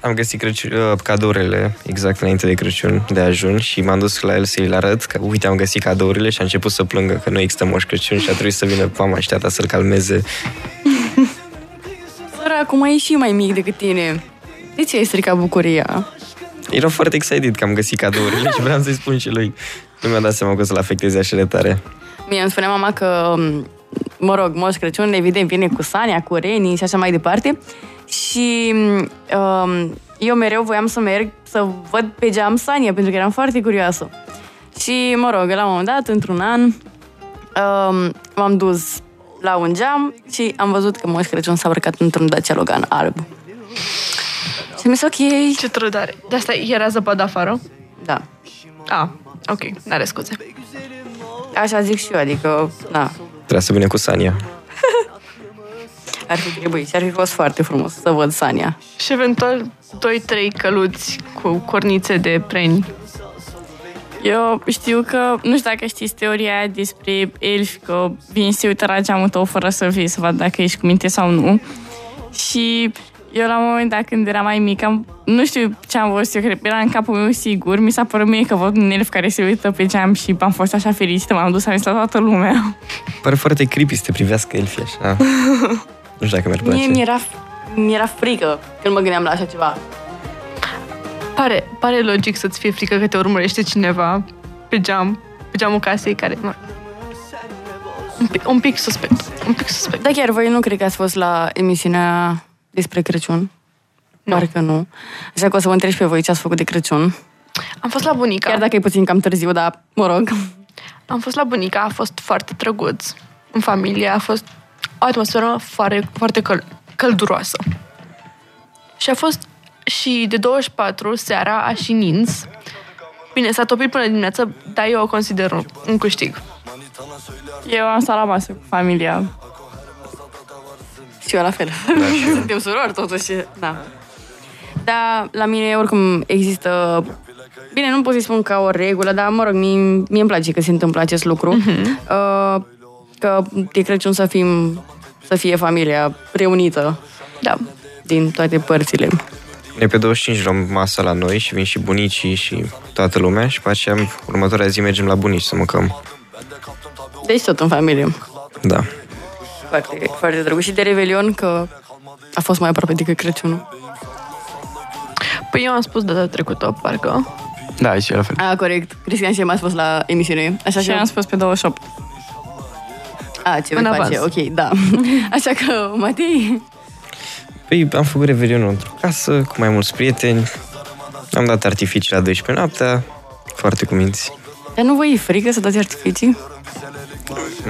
[SPEAKER 6] Am găsit Crăciun, uh, cadourile exact înainte de Crăciun, de ajun și m-am dus la el să-i arăt că uite, am găsit cadourile și a început să plângă că nu există Moș Crăciun și a trebuit să vină mama și tata să-l calmeze.
[SPEAKER 2] Sora, acum e și mai mic decât tine. De ce ai stricat bucuria?
[SPEAKER 6] Eram foarte excited că am găsit cadourile și vreau să-i spun și lui. Nu mi-a dat seama că o să-l afecteze așa de tare.
[SPEAKER 2] Mie îmi spunea mama că, mă rog, Moș Crăciun, evident, vine cu Sania, cu Reni și așa mai departe. Și um, eu mereu voiam să merg să văd pe geam Sania, pentru că eram foarte curioasă. Și, mă rog, la un moment dat, într-un an, um, m-am dus la un geam și am văzut că Moș Crăciun s-a urcat într-un Dacia Logan alb. Și mi-a zis, ok,
[SPEAKER 4] Ce trădare. De asta era zăpadă afară?
[SPEAKER 2] da.
[SPEAKER 4] Ah, ok, n-are scuze.
[SPEAKER 2] Așa zic și eu, adică, da,
[SPEAKER 6] Trebuia să vină cu Sania.
[SPEAKER 2] Ar fi trebuit și ar fi fost foarte frumos să văd Sania.
[SPEAKER 4] Și eventual 2-3 căluți cu cornițe de preni.
[SPEAKER 3] Eu știu că, nu știu dacă știți teoria aia despre elfi, că vin și se uită la geamul tău fără să vii, să vadă dacă ești cu minte sau nu. Și eu la un moment dat când eram mai mică, am, nu știu ce am văzut eu, cred că era în capul meu sigur, mi s-a părut mie că văd un elf care se uită pe geam și am fost așa fericită, m-am dus, am zis la toată lumea.
[SPEAKER 6] Pare foarte creepy să te privească elfii așa. nu știu dacă mi-ar place.
[SPEAKER 2] Mie mi-era, mi-era frică când mă gândeam la așa ceva.
[SPEAKER 4] Pare, pare logic să-ți fie frică că te urmărește cineva pe geam, pe geamul casei care... Mă, un, pic, un pic suspect. Un pic suspect.
[SPEAKER 2] Da, chiar voi nu cred că ați fost la emisiunea despre Crăciun?
[SPEAKER 4] Nu.
[SPEAKER 2] Parcă nu. Așa că o să vă întreb și pe voi ce ați făcut de Crăciun.
[SPEAKER 4] Am fost la bunica.
[SPEAKER 2] Chiar dacă e puțin cam târziu, dar mă rog.
[SPEAKER 4] Am fost la bunica, a fost foarte drăguț. În familie a fost o atmosferă foarte, foarte căl- călduroasă. Și a fost și de 24 seara a și nins. Bine, s-a topit până dimineață, dar eu o consider un, un câștig.
[SPEAKER 3] Eu am stat la masă cu familia.
[SPEAKER 2] Și eu la fel. Suntem surori totuși. Da. Dar la mine oricum există Bine, nu pot să spun ca o regulă, dar, mă rog, mie, mie îmi place că se întâmplă acest lucru. Uh, că de Crăciun să fim, să fie familia reunită. Da. Din toate părțile.
[SPEAKER 6] Ne pe 25 luăm masa la noi și vin și bunicii și toată lumea și pe aceea următoarea zi mergem la bunici să mâncăm.
[SPEAKER 2] Deci tot în familie.
[SPEAKER 6] Da.
[SPEAKER 2] Foarte, foarte drăguț. Și de Revelion, că a fost mai aproape decât Crăciunul.
[SPEAKER 4] Păi eu am spus data trecută, parcă.
[SPEAKER 5] Da, și eu la fel.
[SPEAKER 2] A, corect. Cristian și m-a spus la emisiune. Așa
[SPEAKER 3] Și
[SPEAKER 2] că...
[SPEAKER 3] am spus pe 28.
[SPEAKER 2] A, ce
[SPEAKER 4] În
[SPEAKER 2] vei face?
[SPEAKER 4] avans.
[SPEAKER 2] Ok, da. Așa că, Matei,
[SPEAKER 6] Păi am făcut revelionul într-o casă cu mai mulți prieteni. Am dat artificii la 12 noaptea, foarte cu minți.
[SPEAKER 2] dar nu vă e frică să dați artificii?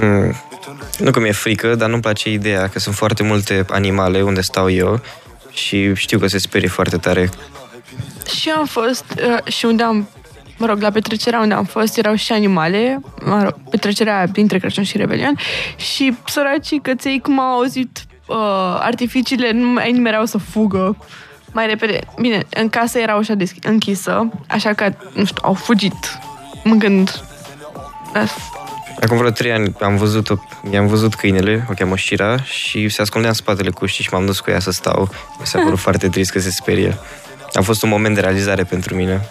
[SPEAKER 6] Mm, nu că mi-e frică, dar nu-mi place ideea că sunt foarte multe animale unde stau eu și știu că se sperie foarte tare.
[SPEAKER 4] Și eu am fost uh, și unde am Mă rog, la petrecerea unde am fost erau și animale, mă rog, petrecerea dintre Crăciun și Revelion și săracii căței cum au auzit uh, artificiile nu mai nimereau să fugă mai repede. Bine, în casă era ușa desch- închisă, așa că, nu știu, au fugit mâncând
[SPEAKER 6] Acum vreo trei ani am văzut i-am văzut câinele, o cheamă Shira, și se ascundea în spatele cuștii și m-am dus cu ea să stau. Mi s-a părut foarte trist că se sperie. A fost un moment de realizare pentru mine.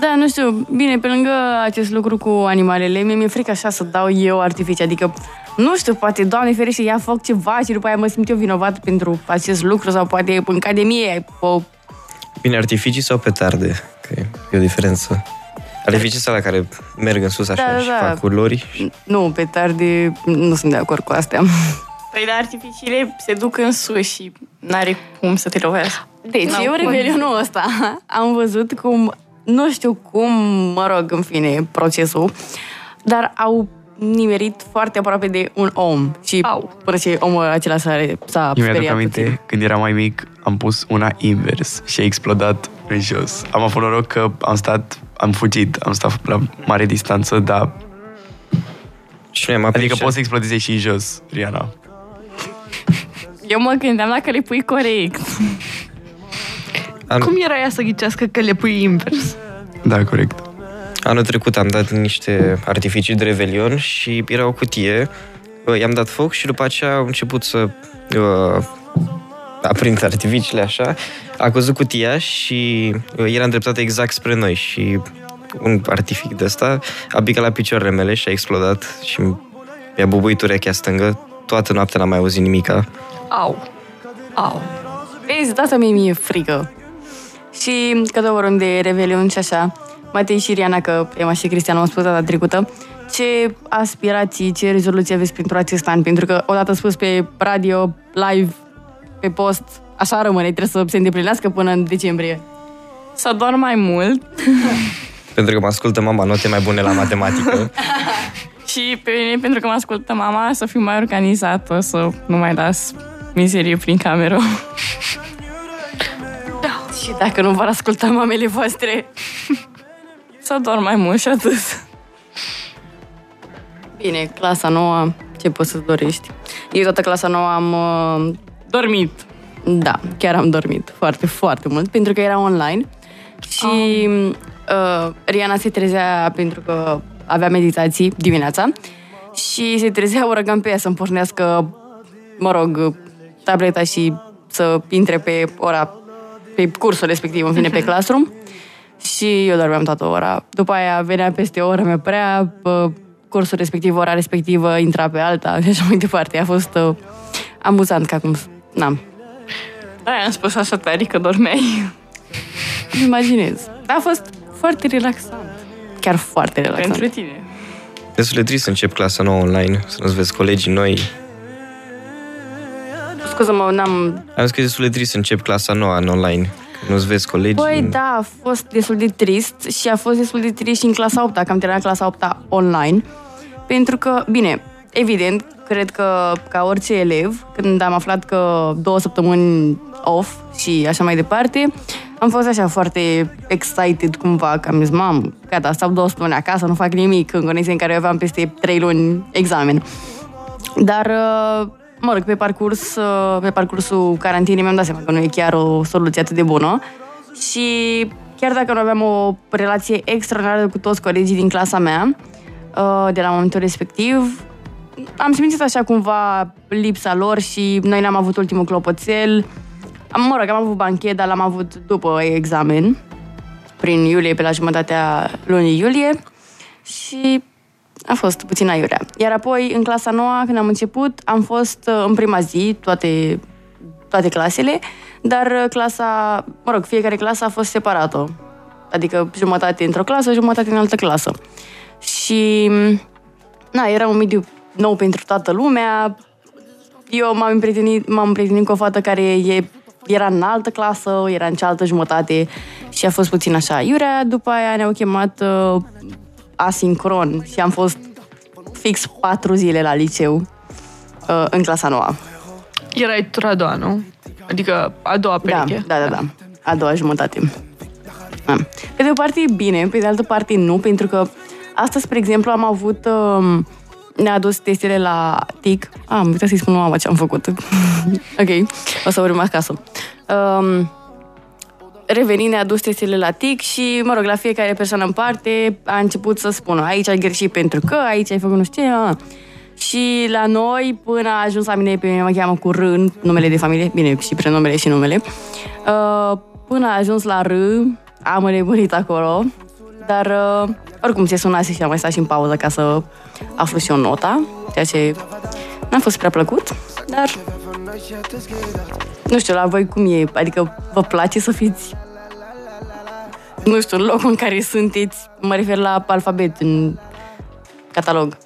[SPEAKER 2] Da, nu știu, bine, pe lângă acest lucru cu animalele, mie mi-e frică așa să dau eu artificii, adică, nu știu, poate, Doamne ferește, ia foc ceva și după aia mă simt eu vinovat pentru acest lucru sau poate în academie o...
[SPEAKER 6] Bine, artificii sau petarde? Că e o diferență. Artificii sunt la care merg în sus așa
[SPEAKER 2] Da, da,
[SPEAKER 6] și
[SPEAKER 2] da.
[SPEAKER 6] fac culori.
[SPEAKER 2] Nu, pe tarde, nu sunt de acord cu astea.
[SPEAKER 3] Păi, dar artificiile se duc în sus și n-are cum să te lovească.
[SPEAKER 2] Deci,
[SPEAKER 3] N-au
[SPEAKER 2] eu
[SPEAKER 3] cum.
[SPEAKER 2] revelionul ăsta am văzut cum, nu știu cum, mă rog, în fine, procesul, dar au nimerit foarte aproape de un om și
[SPEAKER 4] Au.
[SPEAKER 2] până ce omul acela s-a, s-a
[SPEAKER 5] Eu mi-aduc
[SPEAKER 2] speriat
[SPEAKER 5] aminte,
[SPEAKER 2] puțin.
[SPEAKER 5] când eram mai mic, am pus una invers și a explodat în jos. Am avut noroc că am stat, am fugit, am stat la mare distanță, dar
[SPEAKER 6] Și noi am
[SPEAKER 5] adică
[SPEAKER 6] aplicat.
[SPEAKER 5] poți să explodeze și în jos, Riana.
[SPEAKER 3] Eu mă gândeam dacă le pui corect.
[SPEAKER 6] An-
[SPEAKER 4] Cum era ea să ghicească că le pui invers?
[SPEAKER 5] Da, corect.
[SPEAKER 6] Anul trecut am dat niște artificii de revelion și era o cutie. Uh, I-am dat foc și după aceea au început să uh, aprind artificiile așa. A căzut cutia și uh, era îndreptată exact spre noi și un artific de ăsta a picat la picioarele mele și a explodat și mi-a bubuit urechea stângă. Toată noaptea n-am mai auzit nimica.
[SPEAKER 4] Au. Au.
[SPEAKER 2] Vezi, de asta mie mi-e frică. Și că tot vorbim de Revelion și așa, Matei și Riana, că Emma și Cristian au spus data trecută, ce aspirații, ce rezoluții aveți pentru acest an? Pentru că odată spus pe radio, live, pe post, așa rămâne, trebuie să se îndeplinească până în decembrie.
[SPEAKER 3] Să dorm mai mult
[SPEAKER 6] Pentru că mă ascultă mama note mai bune la matematică.
[SPEAKER 3] și pe mine, pentru că mă ascultă mama, să fiu mai organizată, să nu mai las mizerie prin cameră.
[SPEAKER 2] Și dacă nu vor asculta mamele voastre,
[SPEAKER 3] Să dorm mai mult și atât.
[SPEAKER 2] bine, clasa nouă, ce poți să dorești? Eu toată clasa nouă am uh,
[SPEAKER 3] Dormit.
[SPEAKER 2] Da, chiar am dormit foarte, foarte mult, pentru că era online și uh, Riana se trezea pentru că avea meditații dimineața și se trezea o rugam pe ea să-mi pornească, mă rog, tableta și să intre pe ora, pe cursul respectiv, în fine, pe Classroom și eu dormeam toată ora. După aia venea peste o oră, mi prea cursul respectiv, ora respectivă, intra pe alta și așa mai departe. A fost uh, amuzant că acum, n-am,
[SPEAKER 3] Da, am spus așa tare că dormeai.
[SPEAKER 2] îmi imaginez. Dar a fost foarte relaxant. Chiar foarte relaxant.
[SPEAKER 3] Pentru tine.
[SPEAKER 6] Destul de trist să încep clasa nouă online, să nu-ți vezi colegii noi.
[SPEAKER 2] Scuză-mă, n-am...
[SPEAKER 6] Am zis că e destul de trist să încep clasa nouă în online, că nu-ți vezi colegii.
[SPEAKER 2] Păi da, a fost destul de trist și a fost destul de trist și în clasa 8 că am terminat clasa 8 online. Pentru că, bine, evident, cred că ca orice elev, când am aflat că două săptămâni off și așa mai departe, am fost așa foarte excited cumva, că am zis, mam, gata, stau două săptămâni acasă, nu fac nimic, în condiții în care eu aveam peste trei luni examen. Dar, uh, mă rog, pe parcurs, uh, pe parcursul carantinei mi-am dat seama că nu e chiar o soluție atât de bună și chiar dacă nu aveam o relație extraordinară cu toți colegii din clasa mea, uh, de la momentul respectiv, am simțit așa cumva lipsa lor și noi ne-am avut ultimul clopoțel. Am, mă rog, am avut banchet, dar l-am avut după examen, prin iulie, pe la jumătatea lunii iulie și a fost puțin aiurea. Iar apoi, în clasa noua, când am început, am fost uh, în prima zi, toate, toate clasele, dar uh, clasa, mă rog, fiecare clasă a fost separată. Adică jumătate într-o clasă, jumătate în altă clasă. Și, na, era un mediu nou pentru toată lumea. Eu m-am împrietenit, m-am împrietenit cu o fată care e, era în altă clasă, era în cealaltă jumătate și a fost puțin așa iurea. După aia ne-au chemat uh, asincron și am fost fix patru zile la liceu uh, în clasa noua.
[SPEAKER 4] Erai tura a doua, nu? Adică a doua
[SPEAKER 2] Da,
[SPEAKER 4] pereche.
[SPEAKER 2] da, da, da. A doua jumătate. Da. Pe de o parte e bine, pe de altă parte nu, pentru că astăzi, spre exemplu, am avut... Um, ne-a adus testele la TIC. Ah, am uitat să-i spun mama ce am făcut. ok, o să vorbim acasă. Um, revenind, ne-a adus testele la TIC și, mă rog, la fiecare persoană în parte a început să spună aici ai greșit pentru că, aici ai făcut nu știu ce, a. Și la noi, până a ajuns la mine, pe mine mă cheamă cu R, în numele de familie, bine, și prenumele și numele, uh, până a ajuns la R, am nebunit acolo, dar uh, oricum se sunase și am mai stat și în pauză ca să aflu și eu nota, ceea ce n-a fost prea plăcut, dar nu știu, la voi cum e? Adică vă place să fiți nu știu, în locul în care sunteți, mă refer la alfabet în catalog.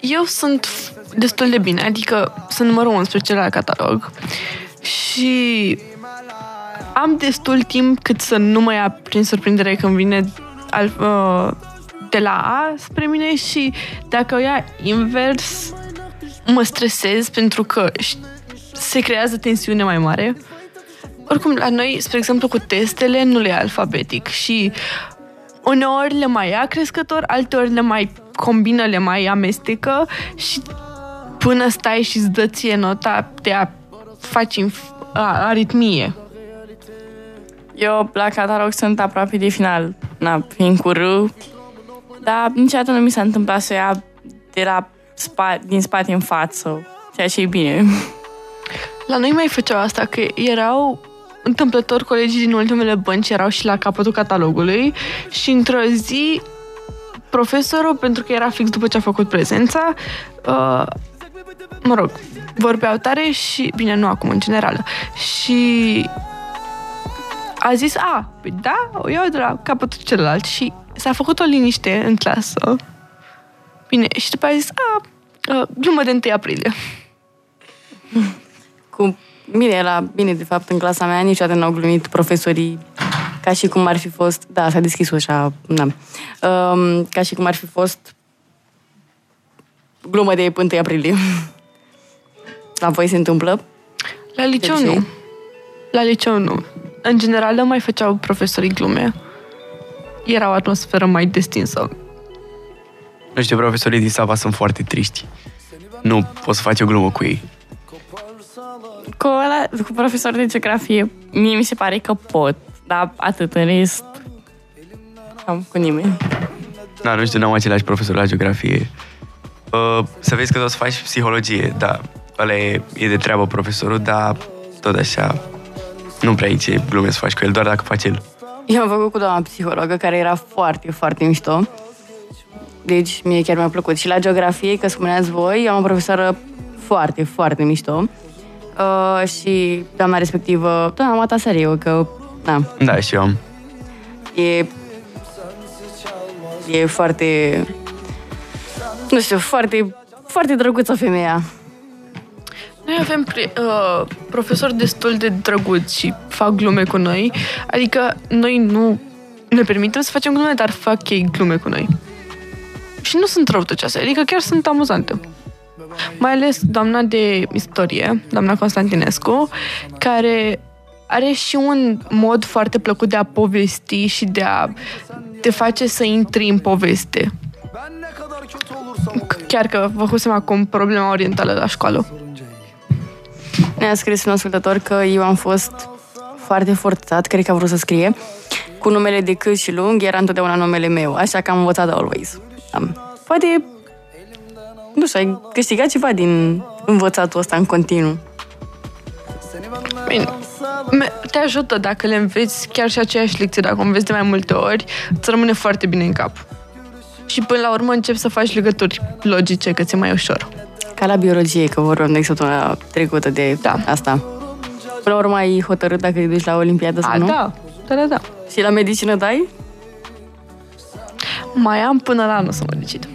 [SPEAKER 4] Eu sunt destul de bine, adică sunt numărul 11 la catalog și am destul timp cât să nu mă ia prin surprindere când vine al, uh, de la A spre mine și dacă o ia invers, mă stresez pentru că ș- se creează tensiune mai mare. Oricum, la noi, spre exemplu, cu testele, nu le ia alfabetic și uneori le mai ia crescător, alteori le mai combină, le mai amestecă și până stai și îți dă ție nota, te a, faci inf- a, aritmie.
[SPEAKER 3] Eu la catalog sunt aproape de final, na, fiind cu R, dar niciodată nu mi s-a întâmplat să ia de la spa, din spate în față, ceea ce e bine.
[SPEAKER 4] La noi mai făceau asta, că erau întâmplător colegii din ultimele bănci erau și la capătul catalogului și într-o zi profesorul, pentru că era fix după ce a făcut prezența, uh, mă rog, vorbeau tare și, bine, nu acum, în general, și a zis, a, păi da, o iau de la capătul celălalt și s-a făcut o liniște în clasă. Bine, și după aia a zis, a, uh, glumă de 1 aprilie.
[SPEAKER 2] Cu mine era bine, de fapt, în clasa mea niciodată n-au glumit profesorii ca și cum ar fi fost... Da, s-a deschis ușa, da. Um, ca și cum ar fi fost glumă de 1 aprilie. La voi se întâmplă?
[SPEAKER 4] La liceu
[SPEAKER 2] De ce?
[SPEAKER 4] nu. La liceu nu. În general, nu mai făceau profesorii glume. Era o atmosferă mai destinsă.
[SPEAKER 5] Nu știu, profesorii din Sava sunt foarte triști. Nu poți să faci o glumă cu ei.
[SPEAKER 3] Cu, ăla, cu profesor de geografie, mie mi se pare că pot, dar atât în rest, cam cu nimeni.
[SPEAKER 5] Da, nu știu, n-am același profesor la geografie. Uh, să vezi că o să faci psihologie, da. Ăla e, e de treabă profesorul, dar tot așa nu prea ai ce glume să faci cu el, doar dacă faci el.
[SPEAKER 2] Eu am făcut cu doamna psihologă, care era foarte, foarte mișto. Deci, mie chiar mi-a plăcut. Și la geografie, că spuneați voi, am o profesoară foarte, foarte mișto. Uh, și doamna respectivă, doamna Matasariu, că, da,
[SPEAKER 5] Da, și eu am.
[SPEAKER 2] e, e foarte, nu știu, foarte, foarte drăguță femeia.
[SPEAKER 4] Noi avem pri- uh, profesori destul de drăguți și fac glume cu noi. Adică noi nu ne permitem să facem glume, dar fac ei glume cu noi. Și nu sunt răutăcioase, adică chiar sunt amuzante. Mai ales doamna de istorie, doamna Constantinescu, care are și un mod foarte plăcut de a povesti și de a te face să intri în poveste. Chiar că vă făcusem acum problema orientală la școală.
[SPEAKER 2] Ne-a scris un ascultător că eu am fost foarte forțat, cred că a vrut să scrie, cu numele de cât și lung era întotdeauna numele meu, așa că am învățat always. Am. Poate, nu știu, ai câștigat ceva din învățatul ăsta în continuu.
[SPEAKER 4] Bine. Me- Te ajută dacă le înveți chiar și aceeași lecție, dacă o înveți de mai multe ori, îți rămâne foarte bine în cap. Și până la urmă începi să faci legături logice, că ți-e mai ușor.
[SPEAKER 2] Ca la biologie, că vorbeam de săptămâna trecută de
[SPEAKER 4] Da.
[SPEAKER 2] asta. Până la urmă ai hotărât dacă te duci la Olimpiadă sau
[SPEAKER 4] A,
[SPEAKER 2] nu?
[SPEAKER 4] da, da, da, da.
[SPEAKER 2] Și la medicină dai?
[SPEAKER 4] Mai am până la anul să mă decid.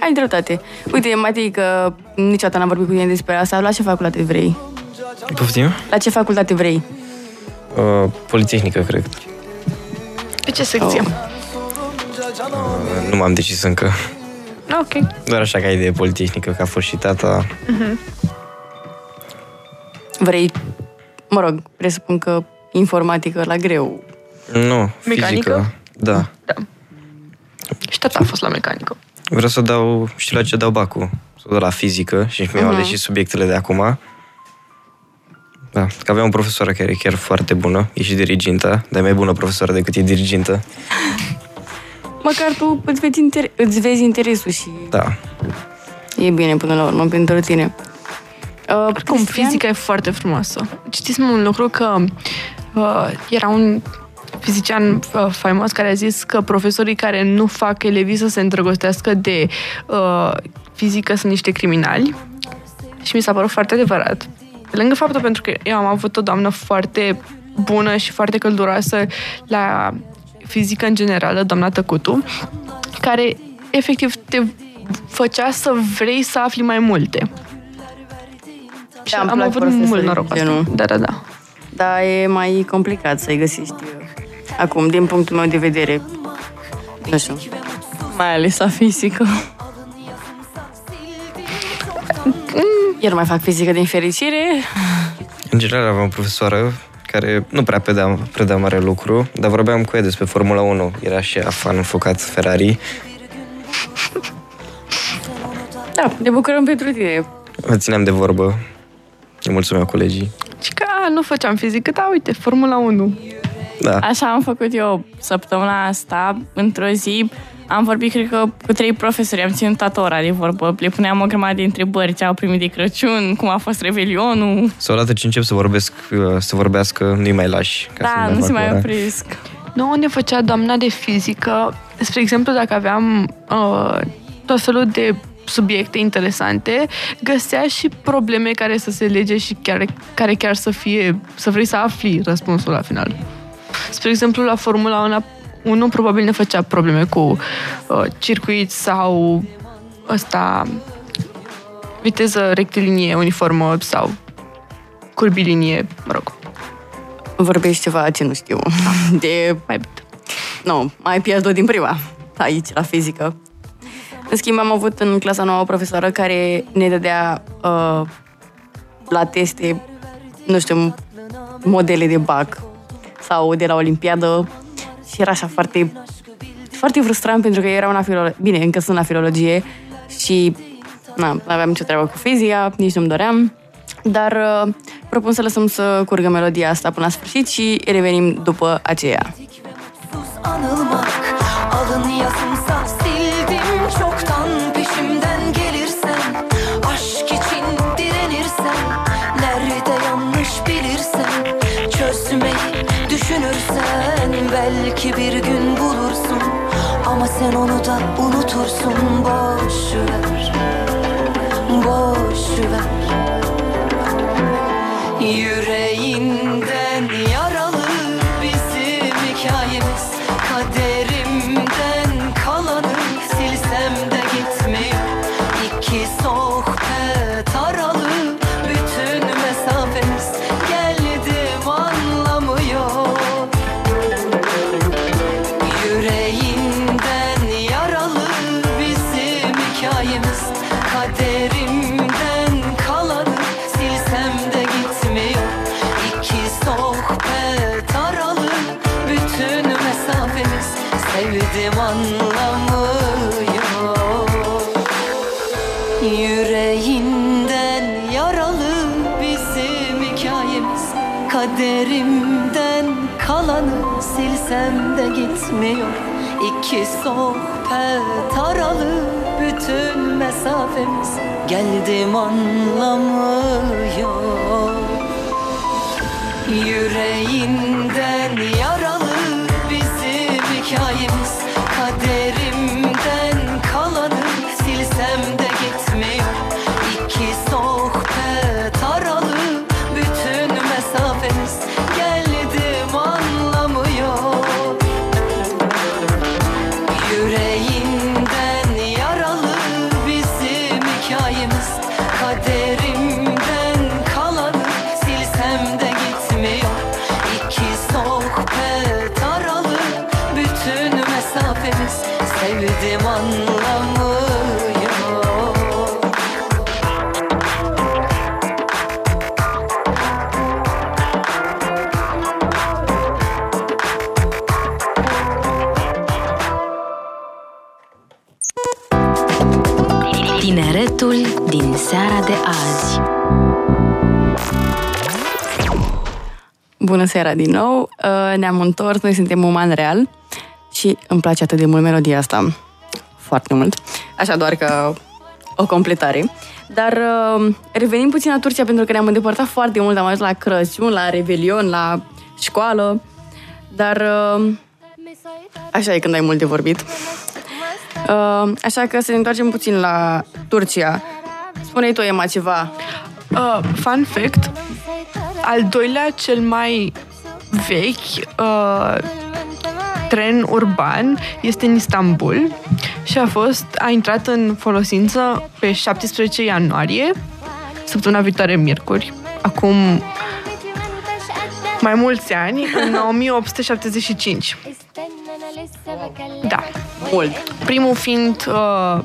[SPEAKER 2] Ai dreptate. Uite, Matei, că niciodată n-am vorbit cu tine despre asta. La ce facultate vrei?
[SPEAKER 6] Poftim?
[SPEAKER 2] La ce facultate vrei?
[SPEAKER 6] Uh, Politehnică, cred.
[SPEAKER 4] Pe ce secție?
[SPEAKER 2] Oh.
[SPEAKER 6] Uh, nu m-am decis încă.
[SPEAKER 4] Oh. Ok.
[SPEAKER 6] Doar așa ca idee Politehnică, că a fost și tata.
[SPEAKER 2] Vrei, mă rog, presupun că informatică la greu.
[SPEAKER 6] Nu,
[SPEAKER 4] Mecanică?
[SPEAKER 6] fizică. Da.
[SPEAKER 4] Da. Și tata a fost la mecanică.
[SPEAKER 6] Vreau să dau, știu la ce dau bacul. Să dau la fizică și mi-am
[SPEAKER 2] Mhm.
[SPEAKER 6] ales și subiectele de acum. Da, că aveam o profesoară care e chiar foarte bună, e și dirigintă, dar e mai bună profesoară decât e dirigintă.
[SPEAKER 2] Măcar tu îți vezi, inter- îți vezi interesul și
[SPEAKER 6] Da.
[SPEAKER 2] e bine până la urmă pentru tine. Uh,
[SPEAKER 4] Cum
[SPEAKER 2] Cristian?
[SPEAKER 4] fizica e foarte frumoasă. Știți un lucru că uh, era un fizician uh, faimos care a zis că profesorii care nu fac elevii să se îndrăgostească de uh, fizică sunt niște criminali și mi s-a părut foarte adevărat. Pe lângă faptul pentru că eu am avut o doamnă foarte bună și foarte călduroasă la fizică în general, doamna Tăcutu, care efectiv te făcea să vrei să afli mai multe. Și
[SPEAKER 2] Da, îmi
[SPEAKER 4] am
[SPEAKER 2] plac
[SPEAKER 4] avut
[SPEAKER 2] profesorii
[SPEAKER 4] mult noroc cu asta.
[SPEAKER 2] genul.
[SPEAKER 4] Da, da, da.
[SPEAKER 2] Dar e mai complicat să-i găsești uh, acum, din punctul meu de vedere. Nu știu.
[SPEAKER 3] Mai ales la fizică.
[SPEAKER 2] Eu nu mai fac fizică din fericire.
[SPEAKER 6] În general aveam o profesoară care nu prea predea, predea mare lucru, dar vorbeam cu ea despre Formula 1. Era și ea fan înfocat Ferrari.
[SPEAKER 2] Da, ne bucurăm pentru tine.
[SPEAKER 6] Mă țineam de vorbă. Îi mulțumeau colegii.
[SPEAKER 4] Și că a, nu făceam fizică, dar uite, Formula 1.
[SPEAKER 6] Da.
[SPEAKER 3] Așa am făcut eu săptămâna asta, într-o zi. Am vorbit, cred că, cu trei profesori, am ținut toată ora de vorbă. Le puneam o grămadă de întrebări, ce au primit de Crăciun, cum a fost Revelionul.
[SPEAKER 6] Sau odată ce încep să vorbesc, uh, să vorbească, nu-i mai lași. Ca să
[SPEAKER 3] Da, nu
[SPEAKER 6] facă
[SPEAKER 3] se mai
[SPEAKER 6] ora.
[SPEAKER 3] opresc.
[SPEAKER 4] Nouă ne făcea doamna de fizică, spre exemplu, dacă aveam uh, tot felul de subiecte interesante, găsea și probleme care să se lege și chiar, care chiar să fie, să vrei să afli răspunsul la final. Spre exemplu, la Formula 1, 1 probabil ne făcea probleme cu uh, circuit sau ăsta viteză rectilinie uniformă sau curbilinie, mă rog,
[SPEAKER 2] Vorbești ceva ce nu știu. De,
[SPEAKER 4] mai
[SPEAKER 2] nu, mai pierdut din prima. Aici, la fizică. În schimb, am avut în clasa nouă o profesoară care ne dădea uh, la teste, nu știu, modele de bac sau de la Olimpiadă. Și era așa foarte, foarte frustrant pentru că eu eram la filologie, bine, încă sunt la filologie și na, nu aveam nicio treabă cu fizica, nici nu-mi doream, dar uh, propun să lăsăm să curgă melodia asta până la sfârșit și revenim după aceea.
[SPEAKER 8] anılmak Alın yazımsa sildim düşünürsen Belki bir gün bulursun. Ama sen onu da unutursun. Boş ver. Boş ver. Yüreğinden geldim anne
[SPEAKER 2] Bună seara din nou! Uh, Ne-am întors, noi suntem Uman Real și îmi place atât de mult melodia asta. Foarte mult. Așa doar că o completare. Dar uh, revenim puțin la Turcia pentru că ne-am îndepărtat foarte mult. Am ajuns la Crăciun, la Revelion, la școală. Dar uh, așa e când ai mult de vorbit. Uh, Așa că să ne întoarcem puțin la Turcia. Spune-i tu, Emma, ceva.
[SPEAKER 4] Uh, fun fact, al doilea cel mai vechi uh, tren urban este în Istanbul și a fost a intrat în folosință pe 17 ianuarie, săptămâna viitoare miercuri, acum mai mulți ani, în 1875. Da.
[SPEAKER 2] Mult.
[SPEAKER 4] Primul fiind uh,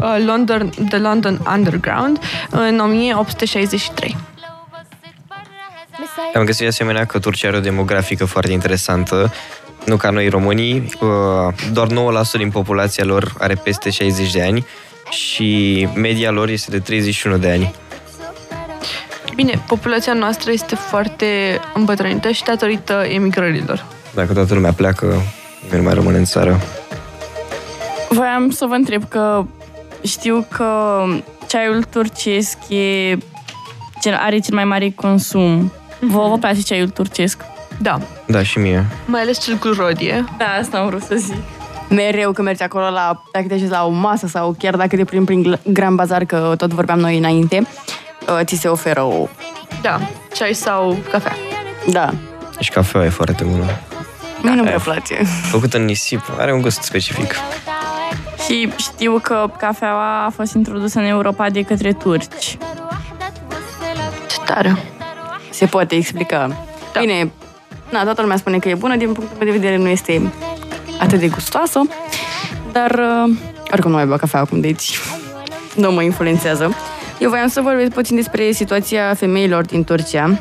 [SPEAKER 4] uh, London, The London Underground în 1863.
[SPEAKER 6] Am găsit de asemenea că Turcia are o demografică foarte interesantă. Nu ca noi românii, uh, doar 9% din populația lor are peste 60 de ani și media lor este de 31 de ani.
[SPEAKER 4] Bine, populația noastră este foarte îmbătrânită și datorită emigrărilor.
[SPEAKER 6] Dacă toată lumea pleacă, nimeni nu mai rămâne în țară.
[SPEAKER 3] Voiam să vă întreb că știu că ceaiul turcesc e, cel, are cel mai mare consum. Vă vă place ceaiul turcesc?
[SPEAKER 4] Da,
[SPEAKER 6] Da, și mie.
[SPEAKER 4] mai ales cel cu rodie.
[SPEAKER 3] Da, asta am vrut să zic.
[SPEAKER 2] mereu când mergi acolo la, dacă te așezi la o masă sau chiar dacă te plimbi prin Gl- Grand Bazar, că tot vorbeam noi înainte, uh, ți se oferă o...
[SPEAKER 4] Da, ceai sau cafea.
[SPEAKER 2] Da,
[SPEAKER 6] Și cafeaua e foarte bună.
[SPEAKER 2] mie nu-mi
[SPEAKER 6] aia-
[SPEAKER 2] place.
[SPEAKER 6] Făcută în nisip, are un gust specific.
[SPEAKER 3] Și știu că cafeaua a fost introdusă în Europa de către turci.
[SPEAKER 4] Ce tare.
[SPEAKER 2] Se poate explica.
[SPEAKER 4] Da.
[SPEAKER 2] Bine, na, toată lumea spune că e bună, din punctul meu de vedere nu este atât de gustoasă, dar uh, oricum nu mai beau cafea acum, deci nu mă influențează. Eu voiam să vorbesc puțin despre situația femeilor din Turcia.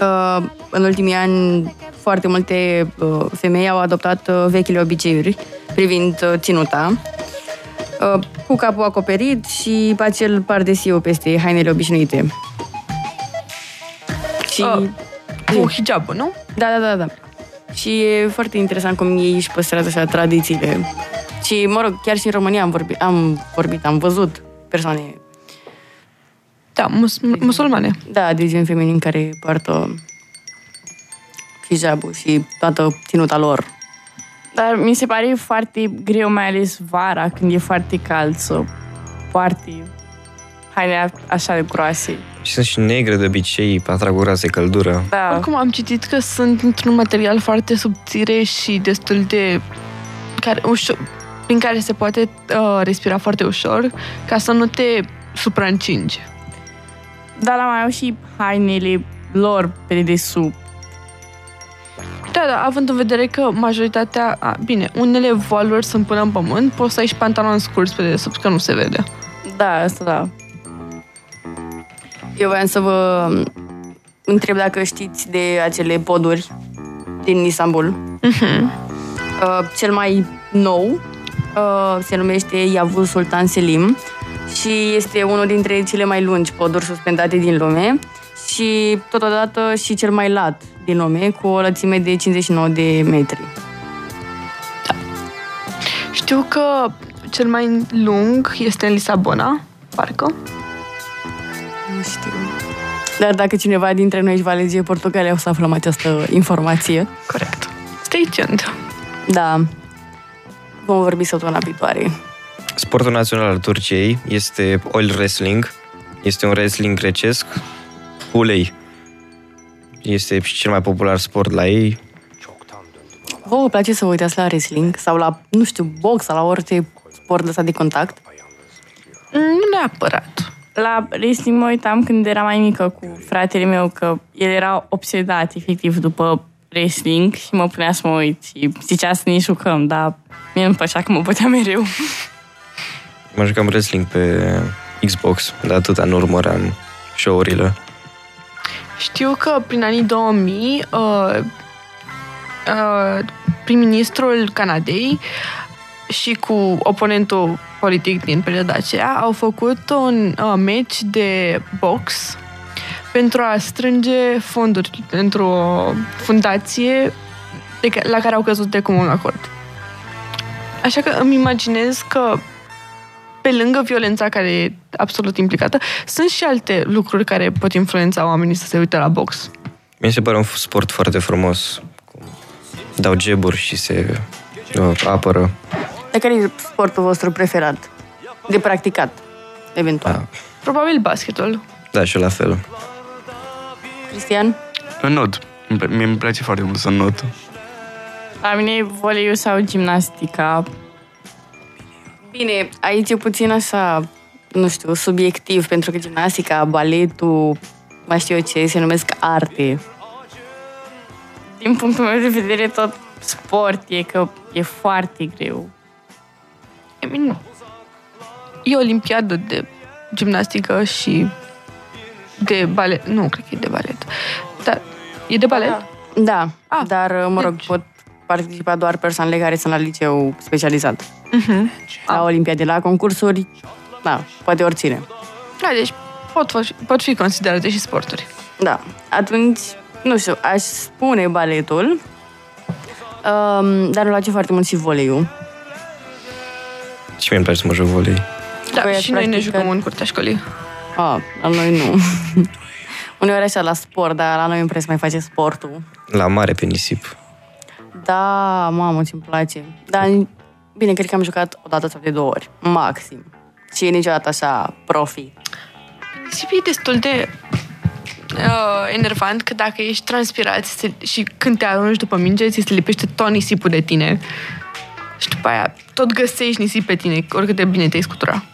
[SPEAKER 2] Uh, în ultimii ani, foarte multe uh, femei au adoptat uh, vechile obiceiuri privind uh, ținuta, uh, cu capul acoperit și acel pardesiu peste hainele obișnuite. Și...
[SPEAKER 4] Uh, cu hijabul, nu?
[SPEAKER 2] Da, da, da, da. Și e foarte interesant cum ei își păstrează așa tradițiile. Și, mă rog, chiar și în România am vorbit, am, vorbit, am văzut persoane,
[SPEAKER 4] Da, mus- musulmane.
[SPEAKER 2] da, de gen feminin care poartă hijabul și toată ținuta lor.
[SPEAKER 3] Dar mi se pare foarte greu, mai ales vara, când e foarte cald, să poarti haine așa de groase.
[SPEAKER 6] Și sunt și negre de obicei, atrag o groasă căldură.
[SPEAKER 3] Da,
[SPEAKER 4] Oricum am citit că sunt într-un material foarte subțire și destul de... Care, ușor, prin care se poate uh, respira foarte ușor ca să nu te supraîncingi.
[SPEAKER 3] dar la mai au și hainele lor pe dedesubt.
[SPEAKER 4] Da, da, având în vedere că majoritatea... A, bine, unele voaluri sunt până în pământ, poți să ai și pantaloni scurți pe dedesubt, că nu se vede.
[SPEAKER 3] Da, asta da.
[SPEAKER 2] Eu voiam să vă întreb dacă știți de acele poduri din Istanbul. Uh, cel mai nou uh, se numește Yavuz Sultan Selim și este unul dintre cele mai lungi poduri suspendate din lume și totodată și cel mai lat din lume cu o lățime de 59 de metri.
[SPEAKER 4] Știu că cel mai lung este în Lisabona, parcă.
[SPEAKER 2] Nu știu. Dar dacă cineva dintre noi își va alege Portugalia, o să aflăm această informație.
[SPEAKER 4] Corect. Stay tuned.
[SPEAKER 2] Da. Vom vorbi săptămâna viitoare.
[SPEAKER 6] Sportul național al Turciei este oil wrestling. Este un wrestling grecesc cu ulei. Este și cel mai popular sport la ei.
[SPEAKER 2] Vă vă place să vă uitați la wrestling sau la, nu știu, box sau la orice sport ăsta de contact?
[SPEAKER 4] Nu neapărat.
[SPEAKER 3] La wrestling mă uitam când eram mai mică cu fratele meu, că el era obsedat efectiv după wrestling și mă punea să mă uit și zicea să ne jucăm, dar mie nu-mi plăcea că mă bătea mereu.
[SPEAKER 6] Mă jucam wrestling pe Xbox, dar atâta nu urmăream show-urile.
[SPEAKER 4] Știu că prin anii 2000 uh, uh, prim-ministrul Canadei și cu oponentul politic din perioada aceea au făcut un uh, match de box pentru a strânge fonduri pentru o fundație de ca- la care au căzut de comun acord. Așa că îmi imaginez că pe lângă violența care e absolut implicată, sunt și alte lucruri care pot influența oamenii să se uite la box.
[SPEAKER 6] Mi se pare un sport foarte frumos. Dau geburi și se uh, apără.
[SPEAKER 2] Dar care e sportul vostru preferat? De practicat, eventual.
[SPEAKER 6] Da.
[SPEAKER 4] Probabil basketul.
[SPEAKER 6] Da, și eu la fel.
[SPEAKER 2] Cristian?
[SPEAKER 5] În not. Îmi pla- Mie îmi place foarte mult să not.
[SPEAKER 3] La mine e voleiul sau gimnastica.
[SPEAKER 2] Bine, aici e puțin așa, nu știu, subiectiv, pentru că gimnastica, baletul, mai știu eu ce, se numesc arte.
[SPEAKER 3] Din punctul meu de vedere, tot sport e că e foarte greu.
[SPEAKER 4] I mean, e o olimpiadă de gimnastică și de balet. Nu, cred că e de balet. Dar e de balet?
[SPEAKER 2] Da,
[SPEAKER 4] Ah,
[SPEAKER 2] dar, mă rog,
[SPEAKER 4] deci-
[SPEAKER 2] pot participa doar persoanele care sunt la liceu specializat.
[SPEAKER 4] Mhm.
[SPEAKER 2] La olimpiade, la concursuri, da, poate oricine.
[SPEAKER 4] Da, deci pot, fi- pot fi considerate și sporturi.
[SPEAKER 2] Da, atunci, nu știu, aș spune baletul, um, dar îmi place foarte mult și voleiul.
[SPEAKER 6] Și mie îmi place să mă joc volei.
[SPEAKER 4] Da,
[SPEAKER 2] Păi,
[SPEAKER 4] și noi ne
[SPEAKER 2] practic,
[SPEAKER 4] jucăm în curtea școlii.
[SPEAKER 2] Ah, la noi nu. Uneori așa la sport, dar la noi îmi prea să mai face sportul.
[SPEAKER 6] La mare pe nisip.
[SPEAKER 2] Da, mamă, ce-mi place. Dar, bine, cred că am jucat o dată sau de două ori, maxim. Și niciodată așa profi.
[SPEAKER 4] Nisipul e destul de uh, enervant că dacă ești transpirat se, și când te arunci după minge, ți se lipește tot nisipul de tine. Și după aia tot găsești nisip pe tine, oricât de bine te-ai scutura.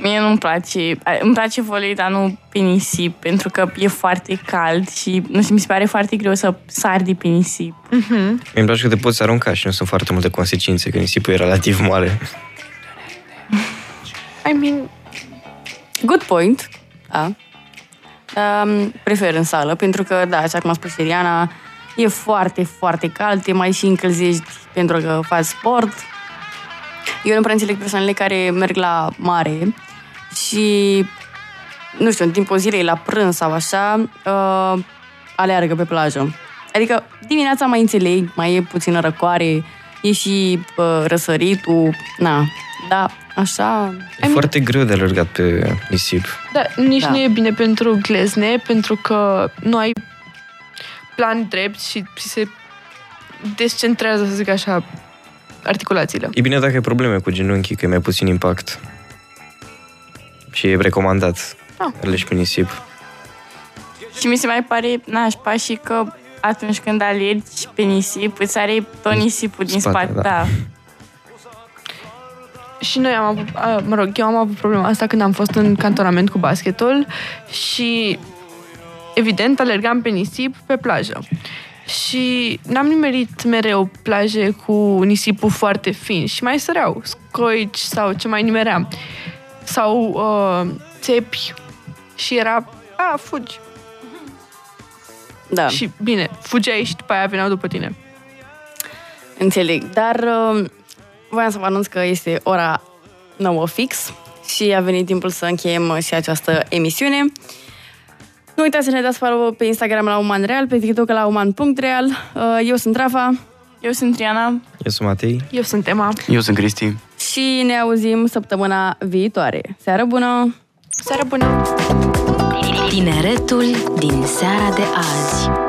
[SPEAKER 3] Mie nu-mi place, îmi place volei, dar nu pe nisip, pentru că e foarte cald și nu știu, mi se pare foarte greu să sari de pe nisip.
[SPEAKER 6] Mie îmi place că te poți arunca și nu sunt foarte multe consecințe, că nisipul e relativ mare.
[SPEAKER 4] I mean,
[SPEAKER 2] Good point. Da. Um, prefer în sală, pentru că, da, așa cum a spus Iriana, e foarte, foarte cald, te mai și încălzești pentru că faci sport. Eu nu prea înțeleg persoanele care merg la mare și, nu știu, în timpul zilei, la prânz sau așa, uh, aleargă pe plajă. Adică dimineața mai înțeleg, mai e puțină răcoare, e și uh, răsăritul, na, da, așa...
[SPEAKER 6] E foarte greu de alergat pe nisip.
[SPEAKER 4] da, nici
[SPEAKER 2] Da.
[SPEAKER 4] nu e bine pentru glezne, pentru că nu ai plan drept și ți se descentrează, să zic așa, articulațiile.
[SPEAKER 6] E bine dacă ai probleme cu genunchii, că e mai puțin impact. Și e recomandat.
[SPEAKER 4] Ah.
[SPEAKER 6] Alegi pe nisip.
[SPEAKER 3] Și mi se mai pare nașpa și că atunci când alergi pe nisip, îți are tot nisipul din
[SPEAKER 6] Spate,
[SPEAKER 3] spate.
[SPEAKER 6] da.
[SPEAKER 3] da.
[SPEAKER 4] Și noi am avut, a, mă rog, eu am avut problema asta când am fost în cantonament cu basketul și evident alergam pe nisip pe plajă. Și n-am nimerit mereu plaje cu nisipul foarte fin și mai săreau scoici sau ce mai nimeream. Sau uh, țepi și era, a, fugi.
[SPEAKER 2] Da.
[SPEAKER 4] Și bine, fugeai și după aia veneau după tine.
[SPEAKER 2] Înțeleg, dar uh, voiam să vă anunț că este ora 9 fix și a venit timpul să încheiem uh, și această emisiune. Nu uitați să ne dați follow pe Instagram la umanreal, pe TikTok la uman.real. Uh, Eu sunt Rafa
[SPEAKER 3] Eu sunt Triana.
[SPEAKER 6] Eu sunt Matei.
[SPEAKER 4] Eu sunt Emma.
[SPEAKER 5] Eu sunt Cristi.
[SPEAKER 2] și ne auzim săptămâna viitoare. Seară bună!
[SPEAKER 4] Seară bună!
[SPEAKER 1] Tineretul din seara de azi.